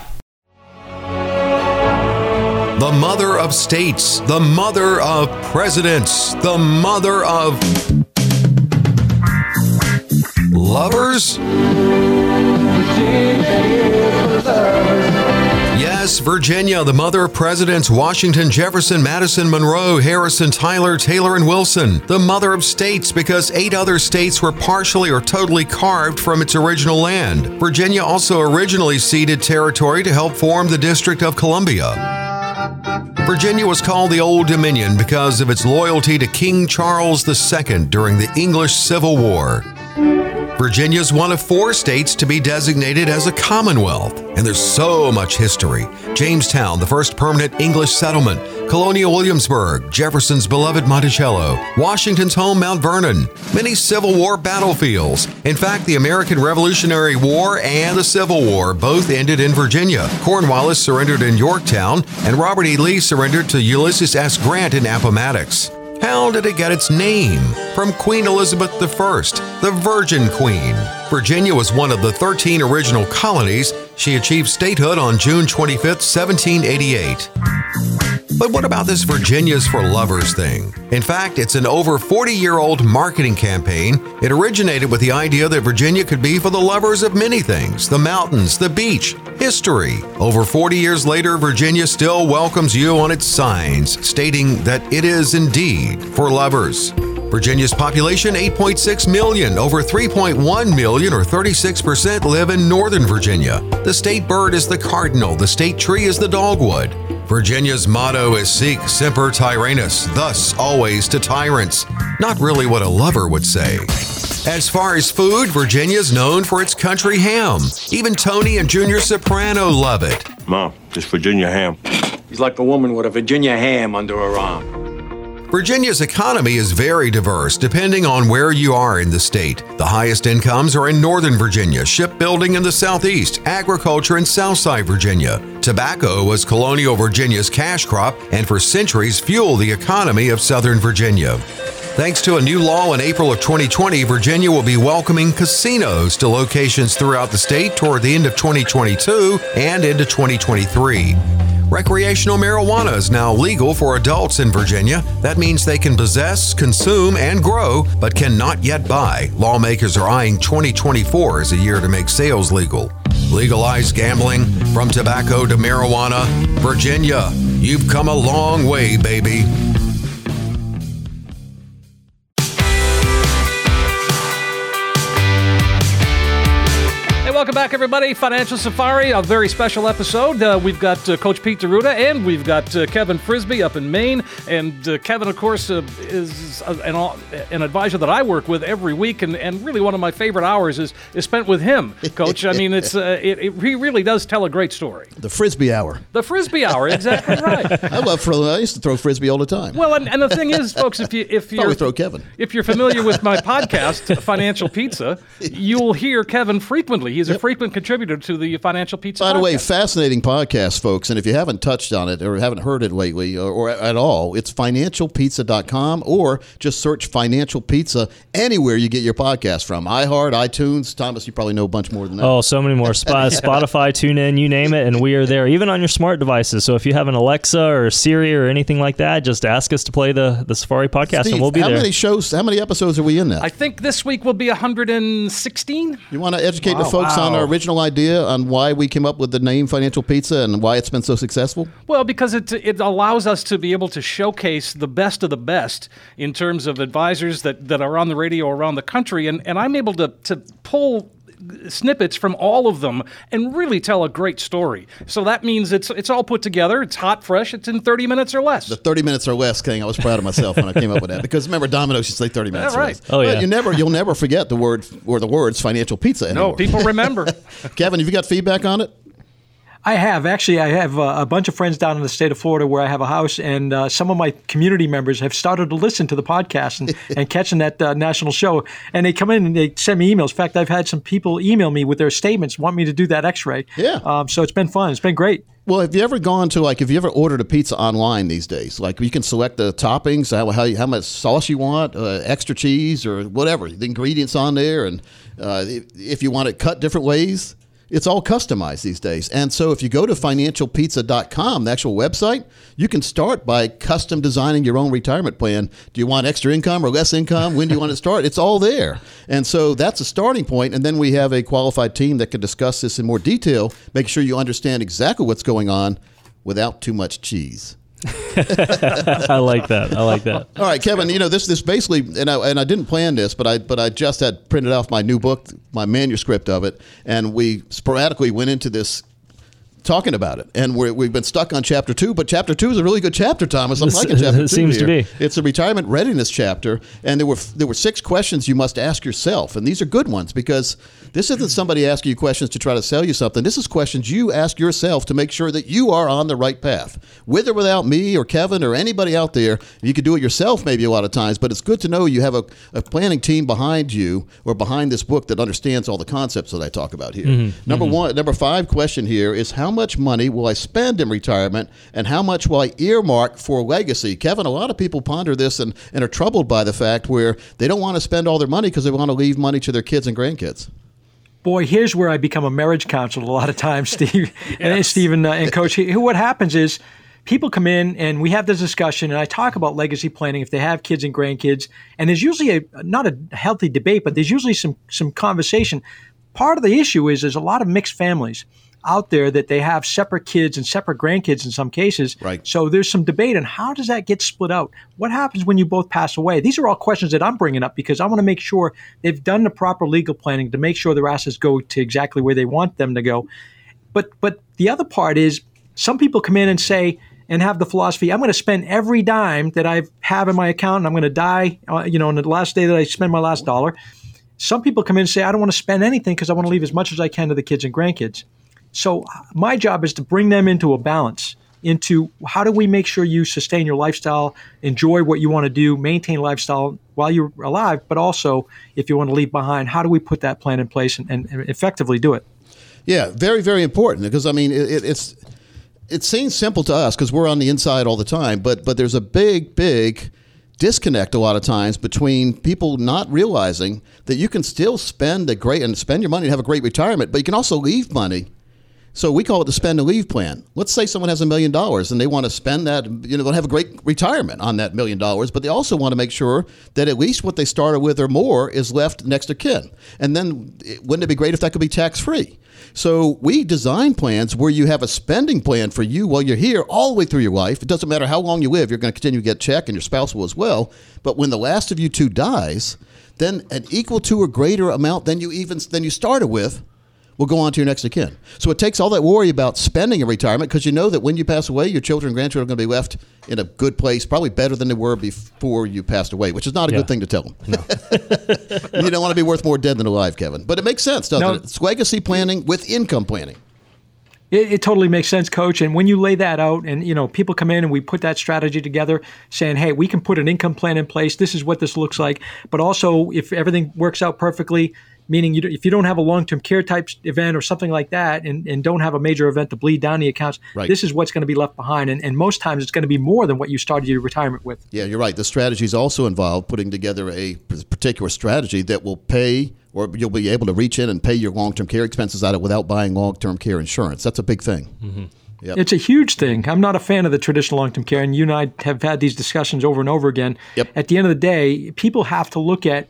The mother of states, the mother of presidents, the mother of lovers? Yes, Virginia, the mother of presidents Washington, Jefferson, Madison, Monroe, Harrison, Tyler, Taylor, and Wilson. The mother of states because eight other states were partially or totally carved from its original land. Virginia also originally ceded territory to help form the District of Columbia. Virginia was called the Old Dominion because of its loyalty to King Charles II during the English Civil War. Virginia is one of four states to be designated as a Commonwealth, and there's so much history. Jamestown, the first permanent English settlement, Colonial Williamsburg, Jefferson's beloved Monticello, Washington's home Mount Vernon, many Civil War battlefields. In fact, the American Revolutionary War and the Civil War both ended in Virginia. Cornwallis surrendered in Yorktown, and Robert E. Lee surrendered to Ulysses S. Grant in Appomattox. How did it get its name? From Queen Elizabeth I, the Virgin Queen. Virginia was one of the 13 original colonies. She achieved statehood on June 25, 1788. But what about this Virginia's for Lovers thing? In fact, it's an over 40 year old marketing campaign. It originated with the idea that Virginia could be for the lovers of many things the mountains, the beach, history. Over 40 years later, Virginia still welcomes you on its signs, stating that it is indeed for lovers. Virginia's population 8.6 million, over 3.1 million or 36% live in Northern Virginia. The state bird is the cardinal, the state tree is the dogwood. Virginia's motto is Sic Semper Tyrannis, thus always to tyrants. Not really what a lover would say. As far as food, Virginia's known for its country ham. Even Tony and Junior Soprano love it. Mom, this Virginia ham. He's like a woman with a Virginia ham under her arm. Virginia's economy is very diverse depending on where you are in the state. The highest incomes are in Northern Virginia, shipbuilding in the Southeast, agriculture in Southside Virginia. Tobacco was colonial Virginia's cash crop and for centuries fueled the economy of Southern Virginia. Thanks to a new law in April of 2020, Virginia will be welcoming casinos to locations throughout the state toward the end of 2022 and into 2023. Recreational marijuana is now legal for adults in Virginia. That means they can possess, consume, and grow, but cannot yet buy. Lawmakers are eyeing 2024 as a year to make sales legal. Legalize gambling from tobacco to marijuana. Virginia, you've come a long way, baby. Back, everybody. Financial Safari, a very special episode. Uh, we've got uh, Coach Pete D'Arruda and we've got uh, Kevin Frisby up in Maine. And uh, Kevin, of course, uh, is an, an, advisor that I work with every week. And, and really, one of my favorite hours is, is spent with him, Coach. I mean, it's uh, it, it, he really does tell a great story. The Frisbee Hour. The Frisbee Hour, exactly right. I love frisbee. I used to throw Frisbee all the time. Well, and, and the thing is, folks, if you if you throw Kevin, if you're familiar with my podcast, Financial Pizza, you'll hear Kevin frequently. He's a frequent contributor to the Financial Pizza. By the way, fascinating podcast, folks. And if you haven't touched on it or haven't heard it lately or, or at all, it's financialpizza.com or just search Financial Pizza anywhere you get your podcast from. iHeart, iTunes. Thomas, you probably know a bunch more than that. Oh, so many more. Spotify, TuneIn, you name it, and we are there, even on your smart devices. So if you have an Alexa or Siri or anything like that, just ask us to play the, the Safari podcast, Steve, and we'll be how there. How many shows? How many episodes are we in now? I think this week will be 116. You want to educate wow, the folks wow. on our original idea on why we came up with the name Financial Pizza and why it's been so successful? Well, because it it allows us to be able to showcase the best of the best in terms of advisors that, that are on the radio around the country, and, and I'm able to to pull snippets from all of them and really tell a great story. So that means it's it's all put together. It's hot, fresh. It's in 30 minutes or less. The 30 minutes or less thing. I was proud of myself when I came up with that because remember Domino's used to say 30 minutes yeah, or right. less. Oh yeah. But you never you'll never forget the word or the words financial pizza anymore. No, people remember. Kevin, have you got feedback on it? I have actually. I have uh, a bunch of friends down in the state of Florida where I have a house, and uh, some of my community members have started to listen to the podcast and, and catching that uh, national show. And they come in and they send me emails. In fact, I've had some people email me with their statements, want me to do that X-ray. Yeah. Um, so it's been fun. It's been great. Well, have you ever gone to like, have you ever ordered a pizza online these days? Like, you can select the toppings, how how, how much sauce you want, uh, extra cheese or whatever, the ingredients on there, and uh, if, if you want it cut different ways. It's all customized these days. And so if you go to financialpizza.com, the actual website, you can start by custom designing your own retirement plan. Do you want extra income or less income? When do you want to start? It's all there. And so that's a starting point. And then we have a qualified team that can discuss this in more detail, make sure you understand exactly what's going on without too much cheese. I like that. I like that. All right, Kevin. You know this. This basically, and I and I didn't plan this, but I but I just had printed off my new book, my manuscript of it, and we sporadically went into this talking about it, and we have been stuck on chapter two. But chapter two is a really good chapter, Thomas. I'm liking chapter two. It seems to be. It's a retirement readiness chapter, and there were there were six questions you must ask yourself, and these are good ones because this isn't somebody asking you questions to try to sell you something. This is questions you ask yourself to make sure that you are on the right path, with or without me or Kevin or anybody out there. You can do it yourself maybe a lot of times, but it's good to know you have a, a planning team behind you or behind this book that understands all the concepts that I talk about here. Mhm, Number mhm. one, number five question here is how much money will I spend in retirement, and how much will I earmark for legacy? Kevin, a lot of people ponder this and, and are troubled by the fact where they don't want to spend all their money because they want to leave money to their kids and grandkids. Boy, here's where I become a marriage counselor a lot of times, Steve and Stephen uh, and Coach. What happens is people come in and we have this discussion, and I talk about legacy planning if they have kids and grandkids, and there's usually a not a healthy debate, but there's usually some some conversation. Part of the issue is there's a lot of mixed families out there that they have separate kids and separate grandkids in some cases. Right. So there's some debate on how does that get split out? What happens when you both pass away? These are all questions that I'm bringing up because I want to make sure they've done the proper legal planning to make sure their assets go to exactly where they want them to go. But but the other part is some people come in and say and have the philosophy I'm going to spend every dime that I have in my account and I'm going to die uh, you know on the last day that I spend my last dollar. Some people come in and say I don't want to spend anything because I want to leave as much as I can to the kids and grandkids. So my job is to bring them into a balance into how do we make sure you sustain your lifestyle, enjoy what you want to do, maintain lifestyle while you're alive, but also if you want to leave behind, how do we put that plan in place and, and effectively do it? Yeah, very, very important because I mean it, it's it seems simple to us because we're on the inside all the time, but but there's a big, big disconnect a lot of times between people not realizing that you can still spend a great and spend your money and have a great retirement, but you can also leave money so we call it the spend and leave plan. Let's say someone has a million dollars and they want to spend that, you know, they'll have a great retirement on that million dollars, but they also want to make sure that at least what they started with or more is left next to kin. And then eh, wouldn't it be great if that could be tax free? So we design plans where you have a spending plan for you while you're here all the way through your life. It doesn't matter how long you live, you're going to continue to get check and your spouse will as well. But when the last of you two dies, then an equal to or greater amount than you even than you started with will go on to your next of kin. So it takes all that worry about spending in retirement because you know that when you pass away, your children and grandchildren are going to be left in a good place, probably better than they were before you passed away, which is not a Yeah. good thing to tell them. you don't want to be worth more dead than alive, Kevin. But it makes sense, doesn't No. it? It's legacy planning with income planning. It, it totally makes sense, Coach. And when you lay that out, and you know, people come in and we put that strategy together, saying, "Hey, we can put an income plan in place. This is what this looks like." But also, if everything works out perfectly, meaning you, don't- if you don't have a long-term care type event or something like that, and, and don't have a major event to bleed down the accounts, Right. this is what's going to be left behind. And, and most times, it's going to be more than what you started your retirement with. Yeah, you're right. The strategies also involve putting together a particular strategy that will pay, or you'll be able to reach in and pay your long-term care expenses out of without buying long-term care insurance. That's a big thing. Mm-hmm. Yep. It's a huge thing. I'm not a fan of the traditional long term care, and you and I have had these discussions over and over again. Yep. At the end of the day, people have to look at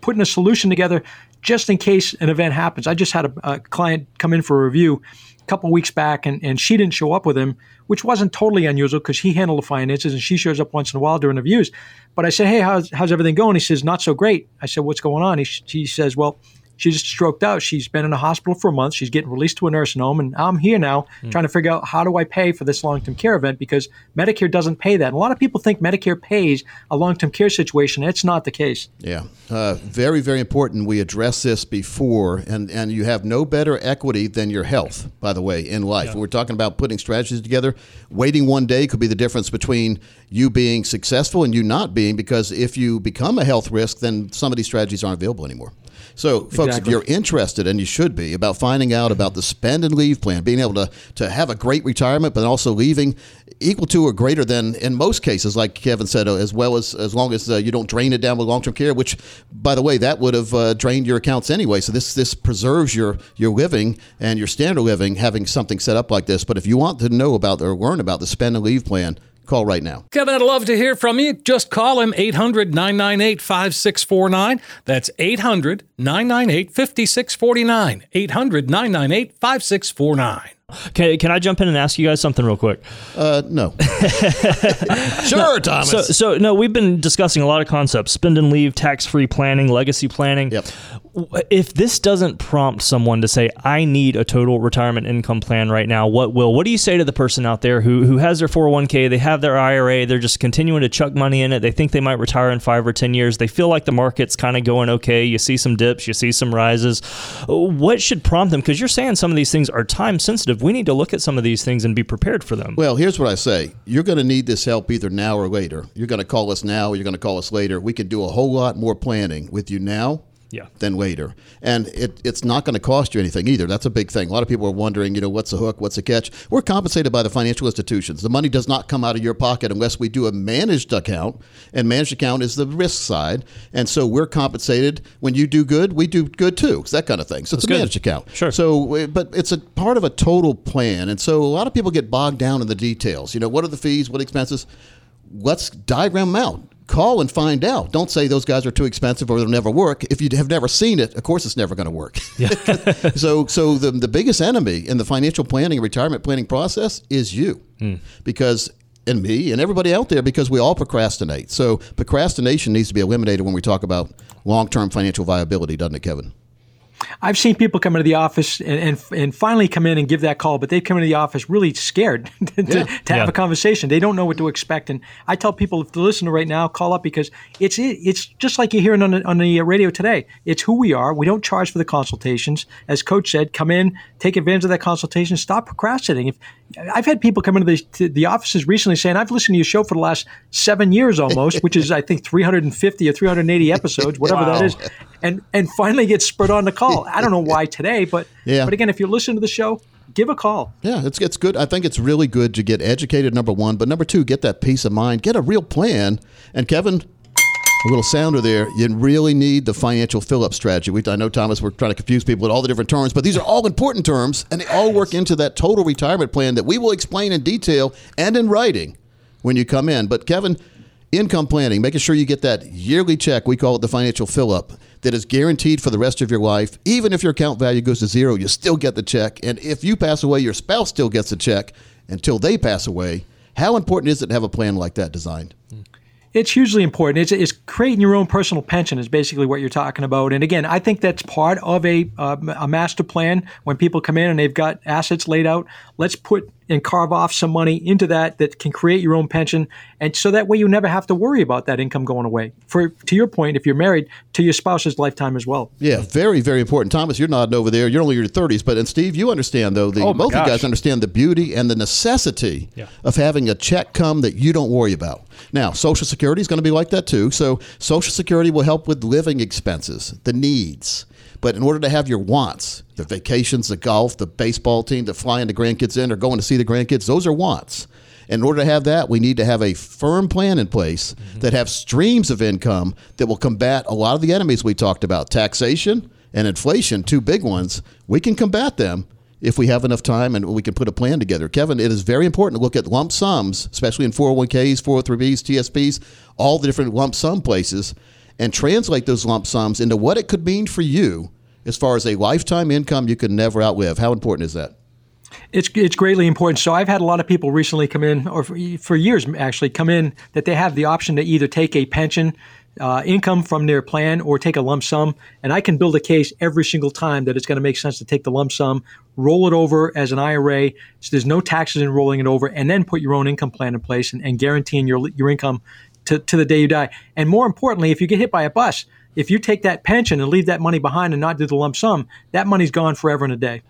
putting a solution together just in case an event happens. I just had a, a client come in for a review a couple weeks back, and, and she didn't show up with him, which wasn't totally unusual because he handled the finances and she shows up once in a while during reviews. But I said, Hey, how's, how's everything going? He says, Not so great. I said, What's going on? He, he says, Well, she just stroked out. She's been in a hospital for a month. She's getting released to a nursing home, and I'm here now trying to figure out how do I pay for this long-term care event because Medicare doesn't pay that. And a lot of people think Medicare pays a long-term care situation. It's not the case. Yeah, uh, very, very important. We address this before, and, and you have no better equity than your health, by the way, in life. We're talking about putting strategies together. Waiting one day could be the difference between you being successful and you not being, because if you become a health risk, then some of these strategies aren't available anymore. So, folks, Exactly. if you're interested, and you should be, about finding out about the spend and leave plan, being able to, to have a great retirement, but also leaving equal to or greater than, in most cases, like Kevin said, uh, as well as as long as uh, you don't drain it down with long term care, which, by the way, that would have uh, drained your accounts anyway. So this this preserves your your living and your standard of living having something set up like this. But if you want to know about or learn about the spend and leave plan, call right now. Kevin, I'd love to hear from you. Just call him 800 998 5649. That's 800 998 5649. 800 998 5649. Can, can I jump in and ask you guys something real quick? Uh, no. sure, Thomas. So, so no, we've been discussing a lot of concepts: spend and leave, tax-free planning, legacy planning. Yep. If this doesn't prompt someone to say, "I need a total retirement income plan right now," what will? What do you say to the person out there who who has their 401k, they have their IRA, they're just continuing to chuck money in it, they think they might retire in five or ten years, they feel like the market's kind of going okay. You see some dips, you see some rises. What should prompt them? Because you're saying some of these things are time sensitive. We need to look at some of these things and be prepared for them. Well, here's what I say. You're going to need this help either now or later. You're going to call us now or you're going to call us later. We can do a whole lot more planning with you now Yeah. than later. And it, it's not going to cost you anything either. That's a big thing. A lot of people are wondering, you know, what's the hook? What's the catch? We're compensated by the financial institutions. The money does not come out of your pocket unless we do a managed account. And managed account is the risk side. And so we're compensated. When you do good, we do good too. It's that kind of thing. So it's a good. managed account. Sure. So, uh, but it's a part of a total plan. And so a lot of people get bogged down in the details. You know, what are the fees? What expenses? Let's diagram them out call and find out. Don't say those guys are too expensive or they'll never work. If you have never seen it, of course it's never going to work. so so the the biggest enemy in the financial planning and retirement planning process is you. Hmm. Because and me and everybody out there because we all procrastinate. So procrastination needs to be eliminated when we talk about long-term financial viability, doesn't it, Kevin? I've seen people come into the office and, and, and finally come in and give that call, but they come into the office really scared to, Yeah. to have Yeah. a conversation. They don't know what to expect. And I tell people if to listen right now, call up because it's it's just like you're hearing on the, on the radio today. It's who we are. We don't charge for the consultations. As Coach said, come in, take advantage of that consultation, stop procrastinating. If I've had people come into the, the offices recently saying, I've listened to your show for the last seven years almost, which is, I think, 350 or 380 episodes, whatever that Wow. is and and finally get spurred on the call. I don't know why today, but Yeah. but again, if you're listening to the show, give a call. Yeah, it's it's good. I think it's really good to get educated. Number one, but number two, get that peace of mind. Get a real plan. And Kevin, a little sounder there. You really need the financial fill-up strategy. We, I know Thomas, we're trying to confuse people with all the different terms, but these are all important terms, and they all work into that total retirement plan that we will explain in detail and in writing when you come in. But Kevin, income planning, making sure you get that yearly check. We call it the financial fill-up. That is guaranteed for the rest of your life. Even if your account value goes to zero, you still get the check. And if you pass away, your spouse still gets the check until they pass away. How important is it to have a plan like that designed? Hmm. It's hugely important. It's, it's creating your own personal pension is basically what you're talking about. And again, I think that's part of a uh, a master plan. When people come in and they've got assets laid out, let's put and carve off some money into that that can create your own pension, and so that way you never have to worry about that income going away. For to your point, if you're married, to your spouse's lifetime as well. Yeah, very, very important. Thomas, you're nodding over there. You're only in your 30s, but and Steve, you understand though. The Oh, my both of you guys understand the beauty and the necessity Yeah. of having a check come that you don't worry about. Now, Social Security is going to be like that too. So, Social Security will help with living expenses, the needs. But in order to have your wants, the vacations, the golf, the baseball team, the flying the grandkids in or going to see the grandkids, those are wants. In order to have that, we need to have a firm plan in place mm-hmm. that have streams of income that will combat a lot of the enemies we talked about taxation and inflation, two big ones. We can combat them if we have enough time and we can put a plan together. Kevin, it is very important to look at lump sums, especially in 401ks, 403bs, TSPs, all the different lump sum places, and translate those lump sums into what it could mean for you as far as a lifetime income you could never outlive. How important is that? It's it's greatly important. So I've had a lot of people recently come in, or for, for years actually, come in that they have the option to either take a pension uh, income from their plan or take a lump sum, and I can build a case every single time that it's going to make sense to take the lump sum, roll it over as an IRA, so there's no taxes in rolling it over, and then put your own income plan in place and, and guaranteeing your your income to, to the day you die. And more importantly, if you get hit by a bus, if you take that pension and leave that money behind and not do the lump sum, that money's gone forever in a day.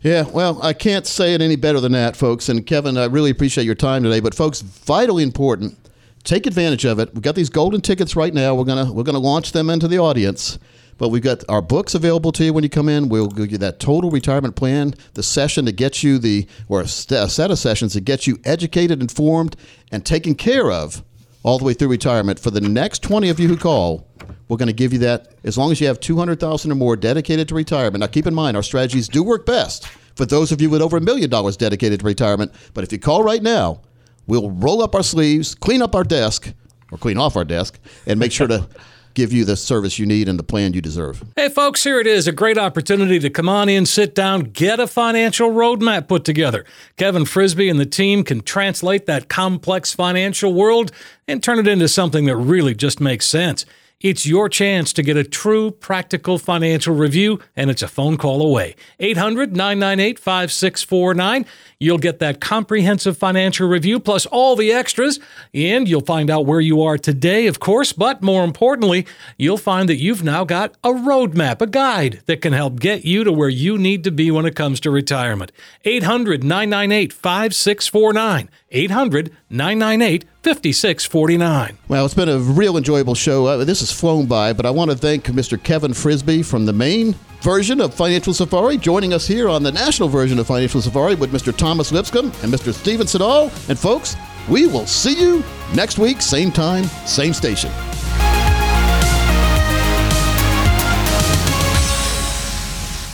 Yeah, well, I can't say it any better than that, folks. And Kevin, I really appreciate your time today. But folks, vitally important. Take advantage of it. We've got these golden tickets right now. We're gonna we're gonna launch them into the audience. But we've got our books available to you when you come in. We'll give you that total retirement plan, the session to get you the or a set of sessions to get you educated, informed, and taken care of all the way through retirement. For the next 20 of you who call, we're going to give you that as long as you have 200,000 or more dedicated to retirement. Now keep in mind our strategies do work best for those of you with over a million dollars dedicated to retirement, but if you call right now, we'll roll up our sleeves, clean up our desk or clean off our desk and make sure to give you the service you need and the plan you deserve. Hey, folks, here it is a great opportunity to come on in, sit down, get a financial roadmap put together. Kevin Frisbee and the team can translate that complex financial world and turn it into something that really just makes sense. It's your chance to get a true practical financial review, and it's a phone call away. 800 998 5649. You'll get that comprehensive financial review plus all the extras, and you'll find out where you are today, of course, but more importantly, you'll find that you've now got a roadmap, a guide that can help get you to where you need to be when it comes to retirement. 800 998 5649. 800 998 5649. Well, it's been a real enjoyable show. Uh, this has flown by, but I want to thank Mr. Kevin Frisby from the Maine version of Financial Safari joining us here on the national version of Financial Safari with Mr. Thomas Lipscomb and Mr. Steven Siddall. And folks, we will see you next week, same time, same station.